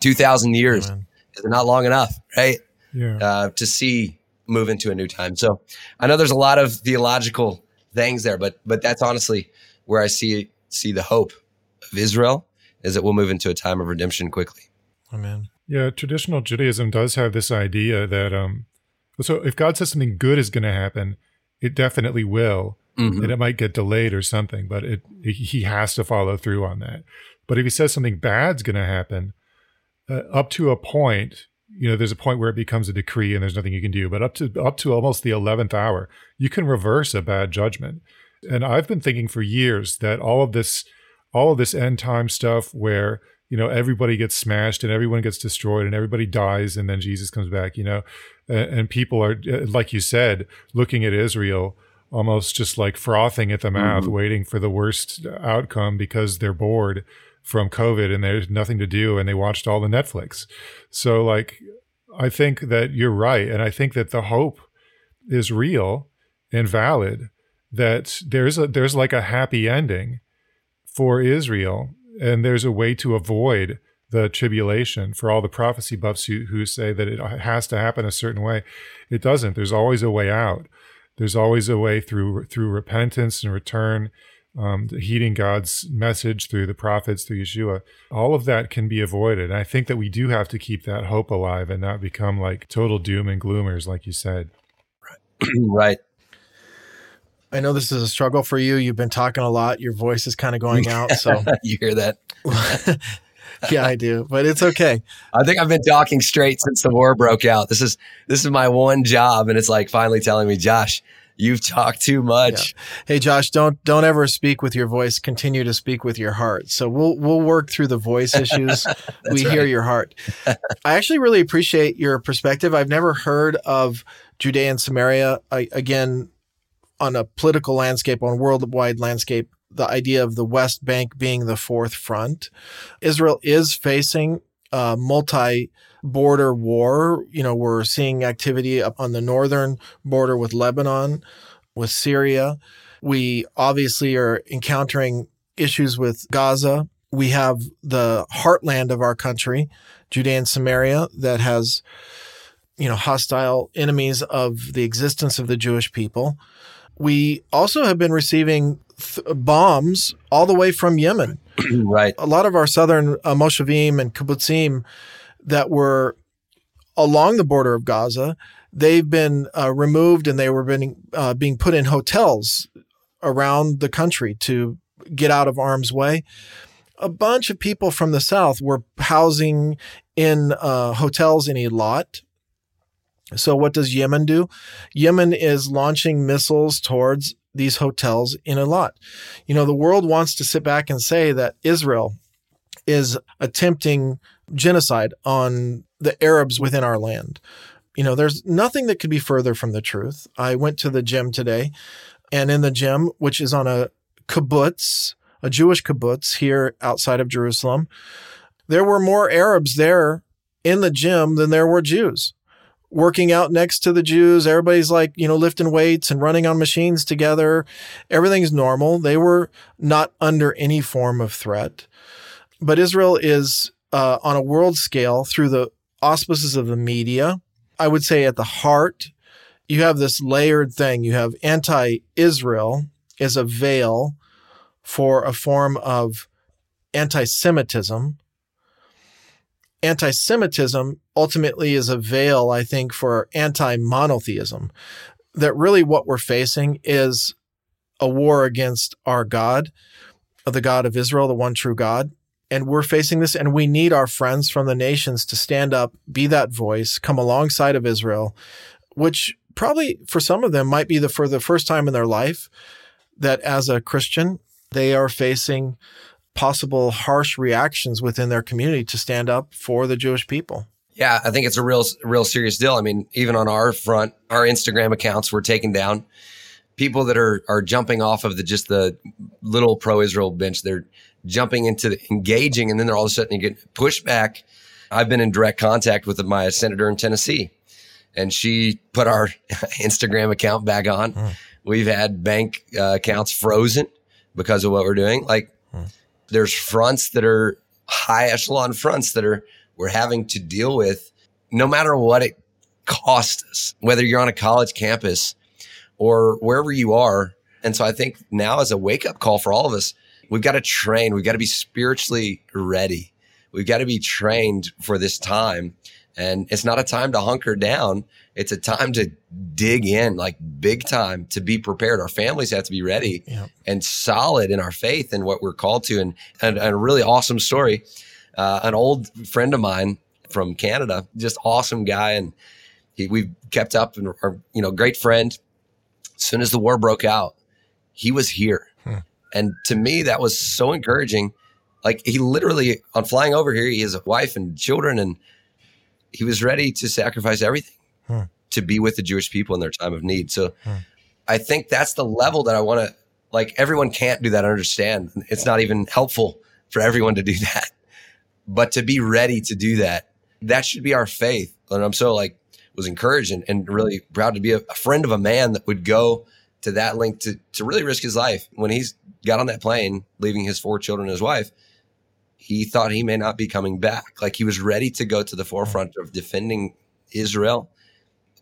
Two thousand years Amen. is not long enough, right? Yeah. Uh, to see move into a new time. So I know there's a lot of theological things there, but but that's honestly where I see see the hope of Israel is that we'll move into a time of redemption quickly. Amen. Yeah, traditional Judaism does have this idea that um so if God says something good is going to happen, it definitely will. Mm-hmm. And it might get delayed or something, but it, he has to follow through on that. But if he says something bad's going to happen, uh, up to a point, you know there's a point where it becomes a decree and there's nothing you can do but up to up to almost the 11th hour you can reverse a bad judgment and i've been thinking for years that all of this all of this end time stuff where you know everybody gets smashed and everyone gets destroyed and everybody dies and then jesus comes back you know and, and people are like you said looking at israel almost just like frothing at the mouth mm-hmm. waiting for the worst outcome because they're bored from COVID and there's nothing to do and they watched all the Netflix. So like I think that you're right. And I think that the hope is real and valid that there's a there's like a happy ending for Israel and there's a way to avoid the tribulation for all the prophecy buffs who, who say that it has to happen a certain way. It doesn't. There's always a way out. There's always a way through through repentance and return um, heeding God's message through the prophets, through Yeshua, all of that can be avoided. And I think that we do have to keep that hope alive and not become like total doom and gloomers, like you said. right. I know this is a struggle for you. You've been talking a lot. Your voice is kind of going out. So you hear that? yeah, I do, but it's okay. I think I've been talking straight since the war broke out. This is this is my one job, and it's like finally telling me, Josh, You've talked too much. Yeah. Hey Josh, don't don't ever speak with your voice. Continue to speak with your heart. So we'll we'll work through the voice issues. we right. hear your heart. I actually really appreciate your perspective. I've never heard of Judea and Samaria I, again on a political landscape, on worldwide landscape. The idea of the West Bank being the fourth front. Israel is facing a multi border war. You know, we're seeing activity up on the northern border with Lebanon, with Syria. We obviously are encountering issues with Gaza. We have the heartland of our country, Judea and Samaria, that has, you know, hostile enemies of the existence of the Jewish people. We also have been receiving th- bombs all the way from Yemen. right. A lot of our southern uh, Moshavim and kibbutzim that were along the border of Gaza they've been uh, removed and they were being, uh, being put in hotels around the country to get out of harm's way. A bunch of people from the South were housing in uh, hotels in Eilat. So, what does Yemen do? Yemen is launching missiles towards these hotels in Eilat. You know, the world wants to sit back and say that Israel is attempting genocide on the Arabs within our land. You know, there's nothing that could be further from the truth. I went to the gym today, and in the gym, which is on a kibbutz, a Jewish kibbutz here outside of Jerusalem, there were more Arabs there in the gym than there were Jews. Working out next to the Jews, everybody's like, you know, lifting weights and running on machines together. Everything's normal. They were not under any form of threat. But Israel is uh, on a world scale through the auspices of the media. I would say at the heart, you have this layered thing. You have anti Israel as a veil for a form of anti Semitism. Anti Semitism ultimately is a veil, I think, for anti monotheism. That really what we're facing is a war against our God, the God of Israel, the one true God. And we're facing this, and we need our friends from the nations to stand up, be that voice, come alongside of Israel, which probably for some of them might be the for the first time in their life that as a Christian they are facing possible harsh reactions within their community to stand up for the Jewish people. Yeah, I think it's a real, real serious deal. I mean, even on our front, our Instagram accounts were taken down. People that are are jumping off of the just the little pro-Israel bench, they're jumping into the, engaging, and then they're all of a sudden you get pushed back. I've been in direct contact with my senator in Tennessee, and she put our Instagram account back on. Mm. We've had bank uh, accounts frozen because of what we're doing. Like hmm. there's fronts that are high echelon fronts that are we're having to deal with no matter what it costs us, whether you're on a college campus or wherever you are. And so I think now is a wake up call for all of us. We've got to train. We've got to be spiritually ready. We've got to be trained for this time. And it's not a time to hunker down. It's a time to dig in like big time to be prepared. Our families have to be ready yeah. and solid in our faith and what we're called to. And, and, and a really awesome story. Uh, an old friend of mine from Canada, just awesome guy. And he, we've kept up and are, you know, great friend. As soon as the war broke out, he was here. And to me, that was so encouraging. Like he literally on flying over here, he has a wife and children and he was ready to sacrifice everything hmm. to be with the Jewish people in their time of need. So hmm. I think that's the level that I want to like everyone can't do that I understand. It's not even helpful for everyone to do that. But to be ready to do that, that should be our faith. And I'm so like was encouraged and, and really proud to be a, a friend of a man that would go to that length to to really risk his life when he's got on that plane, leaving his four children and his wife he thought he may not be coming back. Like he was ready to go to the forefront of defending Israel,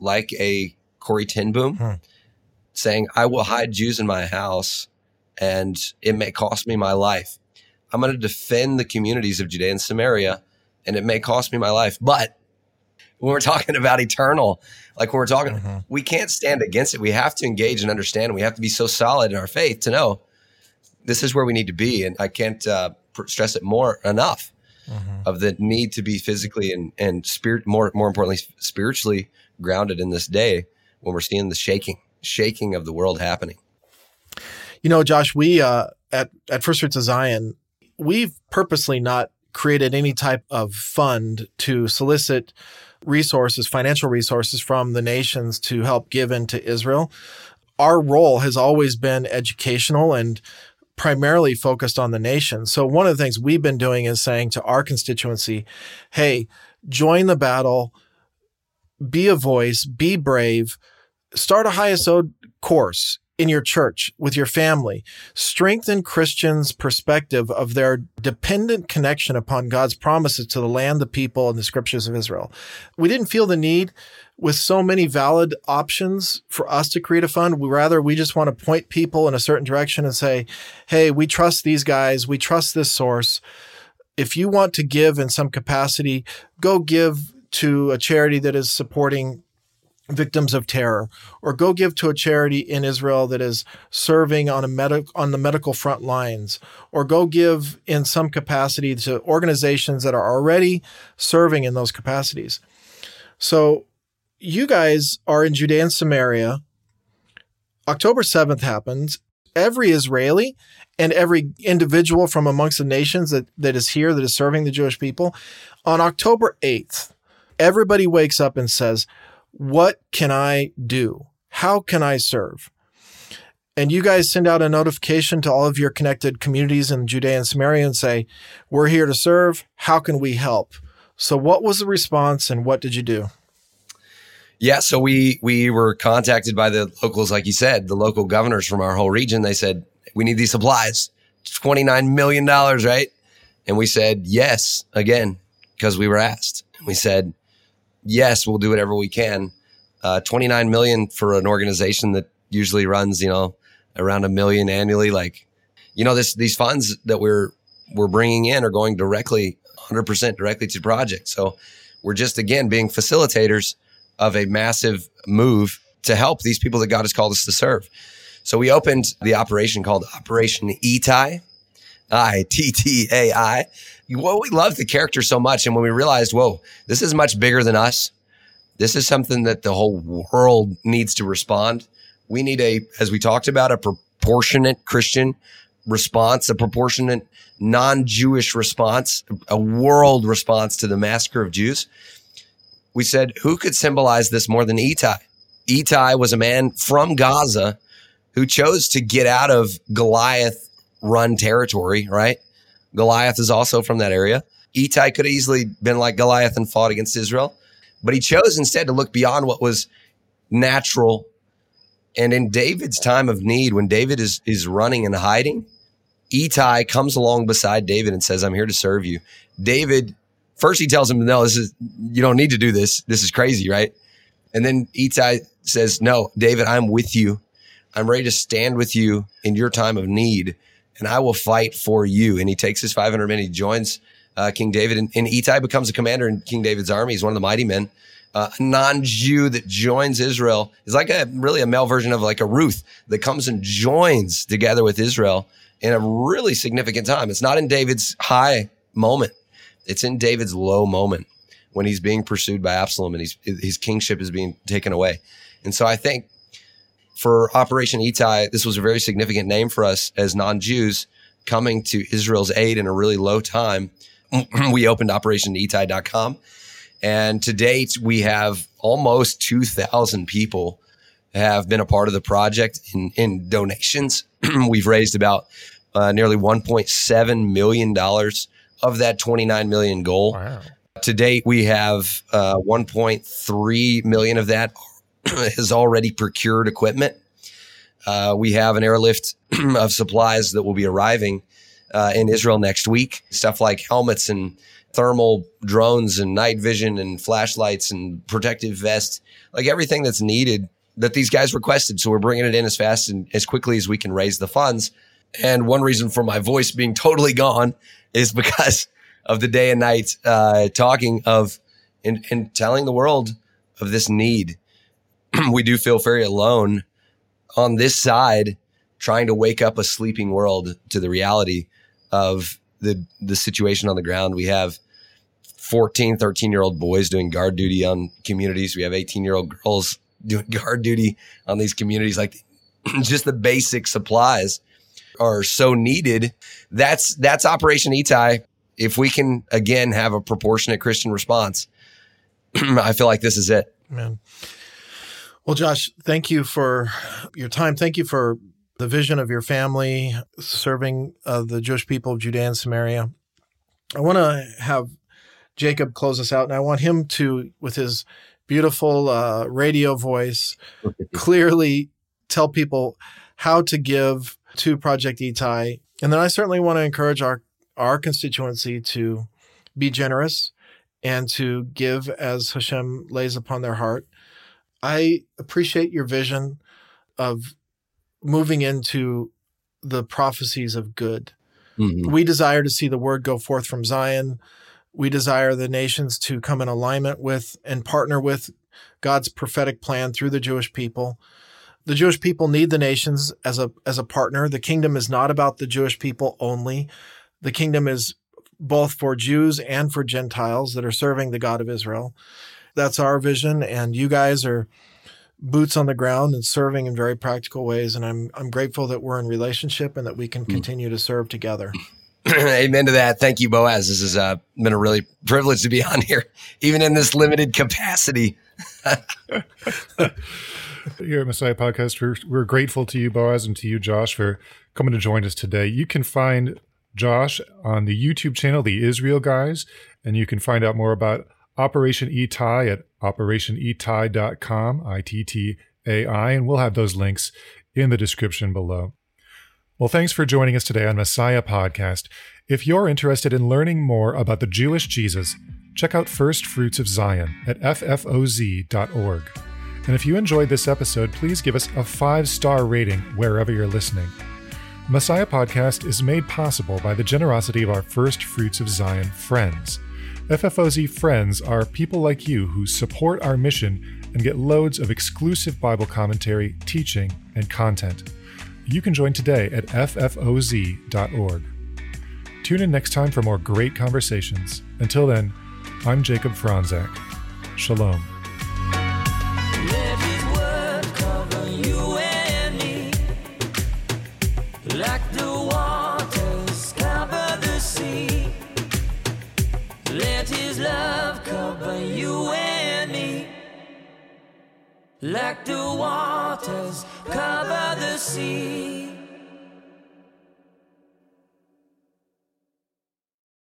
like a Corrie ten Boom, hmm. saying, I will hide Jews in my house and it may cost me my life. I'm going to defend the communities of Judea and Samaria and it may cost me my life. But when we're talking about eternal, like when we're talking, mm-hmm. we can't stand against it. We have to engage and understand. We have to be so solid in our faith to know this is where we need to be. And I can't uh, stress it more enough mm-hmm. of the need to be physically and and spirit more more importantly spiritually grounded in this day when we're seeing the shaking shaking of the world happening. You know, Josh, we uh, at at First Fruits of Zion, we've purposely not created any type of fund to solicit resources, financial resources from the nations to help give into Israel. Our role has always been educational and primarily focused on the nation. So one of the things we've been doing is saying to our constituency, hey, join the battle, be a voice, be brave, start a HaYesod course in your church with your family. Strengthen Christians' perspective of their dependent connection upon God's promises to the land, the people, and the scriptures of Israel. We didn't feel the need with so many valid options for us to create a fund. We rather we just want to point people in a certain direction and say, "Hey, we trust these guys. We trust this source. If you want to give in some capacity, go give to a charity that is supporting victims of terror or go give to a charity in Israel that is serving on a medic on the medical front lines or go give in some capacity to organizations that are already serving in those capacities. So you guys are in Judea and Samaria. October 7th happens. Every Israeli and every individual from amongst the nations that, that is here that is serving the Jewish people on October 8th, everybody wakes up and says, what can I do? How can I serve? And you guys send out a notification to all of your connected communities in Judea and Samaria and say, We're here to serve. How can we help? So, what was the response and what did you do? Yeah, so we we were contacted by the locals, like you said, the local governors from our whole region. They said we need these supplies, twenty nine million dollars, right? And we said yes again because we were asked. We said yes, we'll do whatever we can. Uh, 29 million for an organization that usually runs, you know, around a million annually. Like, you know, this, these funds that we're, we're bringing in are going directly 100% directly to projects. So we're just, again, being facilitators of a massive move to help these people that God has called us to serve. So we opened the operation called Operation Ittai, I T T A I. Well, we loved the character so much. And when we realized, whoa, this is much bigger than us, this is something that the whole world needs to respond. We need a, as we talked about, a proportionate Christian response, a proportionate non Jewish response, a world response to the massacre of Jews. We said, who could symbolize this more than Ittai? Ittai was a man from Gaza who chose to get out of Goliath run territory, right? Goliath is also from that area. Ittai could have easily been like Goliath and fought against Israel, but he chose instead to look beyond what was natural. And in David's time of need, when David is, is running and hiding, Ittai comes along beside David and says, I'm here to serve you. David, first he tells him, no, this is, you don't need to do this. This is crazy, right? And then Ittai says, no, David, I'm with you. I'm ready to stand with you in your time of need and I will fight for you. And he takes his 500 men, he joins uh, King David, and, and Ittai becomes a commander in King David's army. He's one of the mighty men. Uh, a non-Jew that joins Israel is like a really a male version of like a Ruth that comes and joins together with Israel in a really significant time. It's not in David's high moment; it's in David's low moment when he's being pursued by Absalom and his kingship is being taken away. And so I think for Operation Ittai, this was a very significant name for us as non-Jews coming to Israel's aid in a really low time. we opened OperationIttai.com. And to date, we have almost 2,000 people have been a part of the project in, in donations. We've raised about uh, nearly $1.7 million of that 29 million goal. Wow. To date, we have uh, 1.3 million of that has already procured equipment. Uh, we have an airlift of supplies that will be arriving uh, in Israel next week. Stuff like helmets and thermal drones and night vision and flashlights and protective vests, like everything that's needed that these guys requested. So we're bringing it in as fast and as quickly as we can raise the funds. And one reason for my voice being totally gone is because of the day and night uh, talking of and, and telling the world of this need we do feel very alone on this side trying to wake up a sleeping world to the reality of the the situation on the ground. We have 14, 13 year old boys doing guard duty on communities. We have 18 year old girls doing guard duty on these communities. Like just the basic supplies are so needed. That's that's Operation Ittai. If we can again have a proportionate Christian response, I feel like this is it. Man. Well, Josh, thank you for your time. Thank you for the vision of your family serving uh, the Jewish people of Judea and Samaria. I want to have Jacob close us out, and I want him to, with his beautiful uh, radio voice, clearly tell people how to give to Project Ittai. And then I certainly want to encourage our our constituency to be generous and to give as Hashem lays upon their heart. I appreciate your vision of moving into the prophecies of good. Mm-hmm. We desire to see the word go forth from Zion. We desire the nations to come in alignment with and partner with God's prophetic plan through the Jewish people. The Jewish people need the nations as a as a partner. The kingdom is not about the Jewish people only. The kingdom is both for Jews and for Gentiles that are serving the God of Israel. That's our vision and you guys are boots on the ground and serving in very practical ways and I'm I'm grateful that we're in relationship and that we can continue to serve together. Amen to that. Thank you, Boaz. This has uh, been a really privilege to be on here, even in this limited capacity. Here at Messiah Podcast, we're, we're grateful to you, Boaz, and to you, Josh, for coming to join us today. You can find Josh on the YouTube channel, The Israel Guys, and you can find out more about Operation Ittai at operationittai.com, I-T-T-A-I, and we'll have those links in the description below. Well, thanks for joining us today on Messiah Podcast. If you're interested in learning more about the Jewish Jesus, check out First Fruits of Zion at ffoz.org. And if you enjoyed this episode, please give us a five star rating wherever you're listening. Messiah Podcast is made possible by the generosity of our First Fruits of Zion friends. FFOZ friends are people like you who support our mission and get loads of exclusive Bible commentary, teaching, and content. You can join today at ffoz.org. Tune in next time for more great conversations. Until then, I'm Jacob Fronczak. Shalom. Like the waters cover the sea.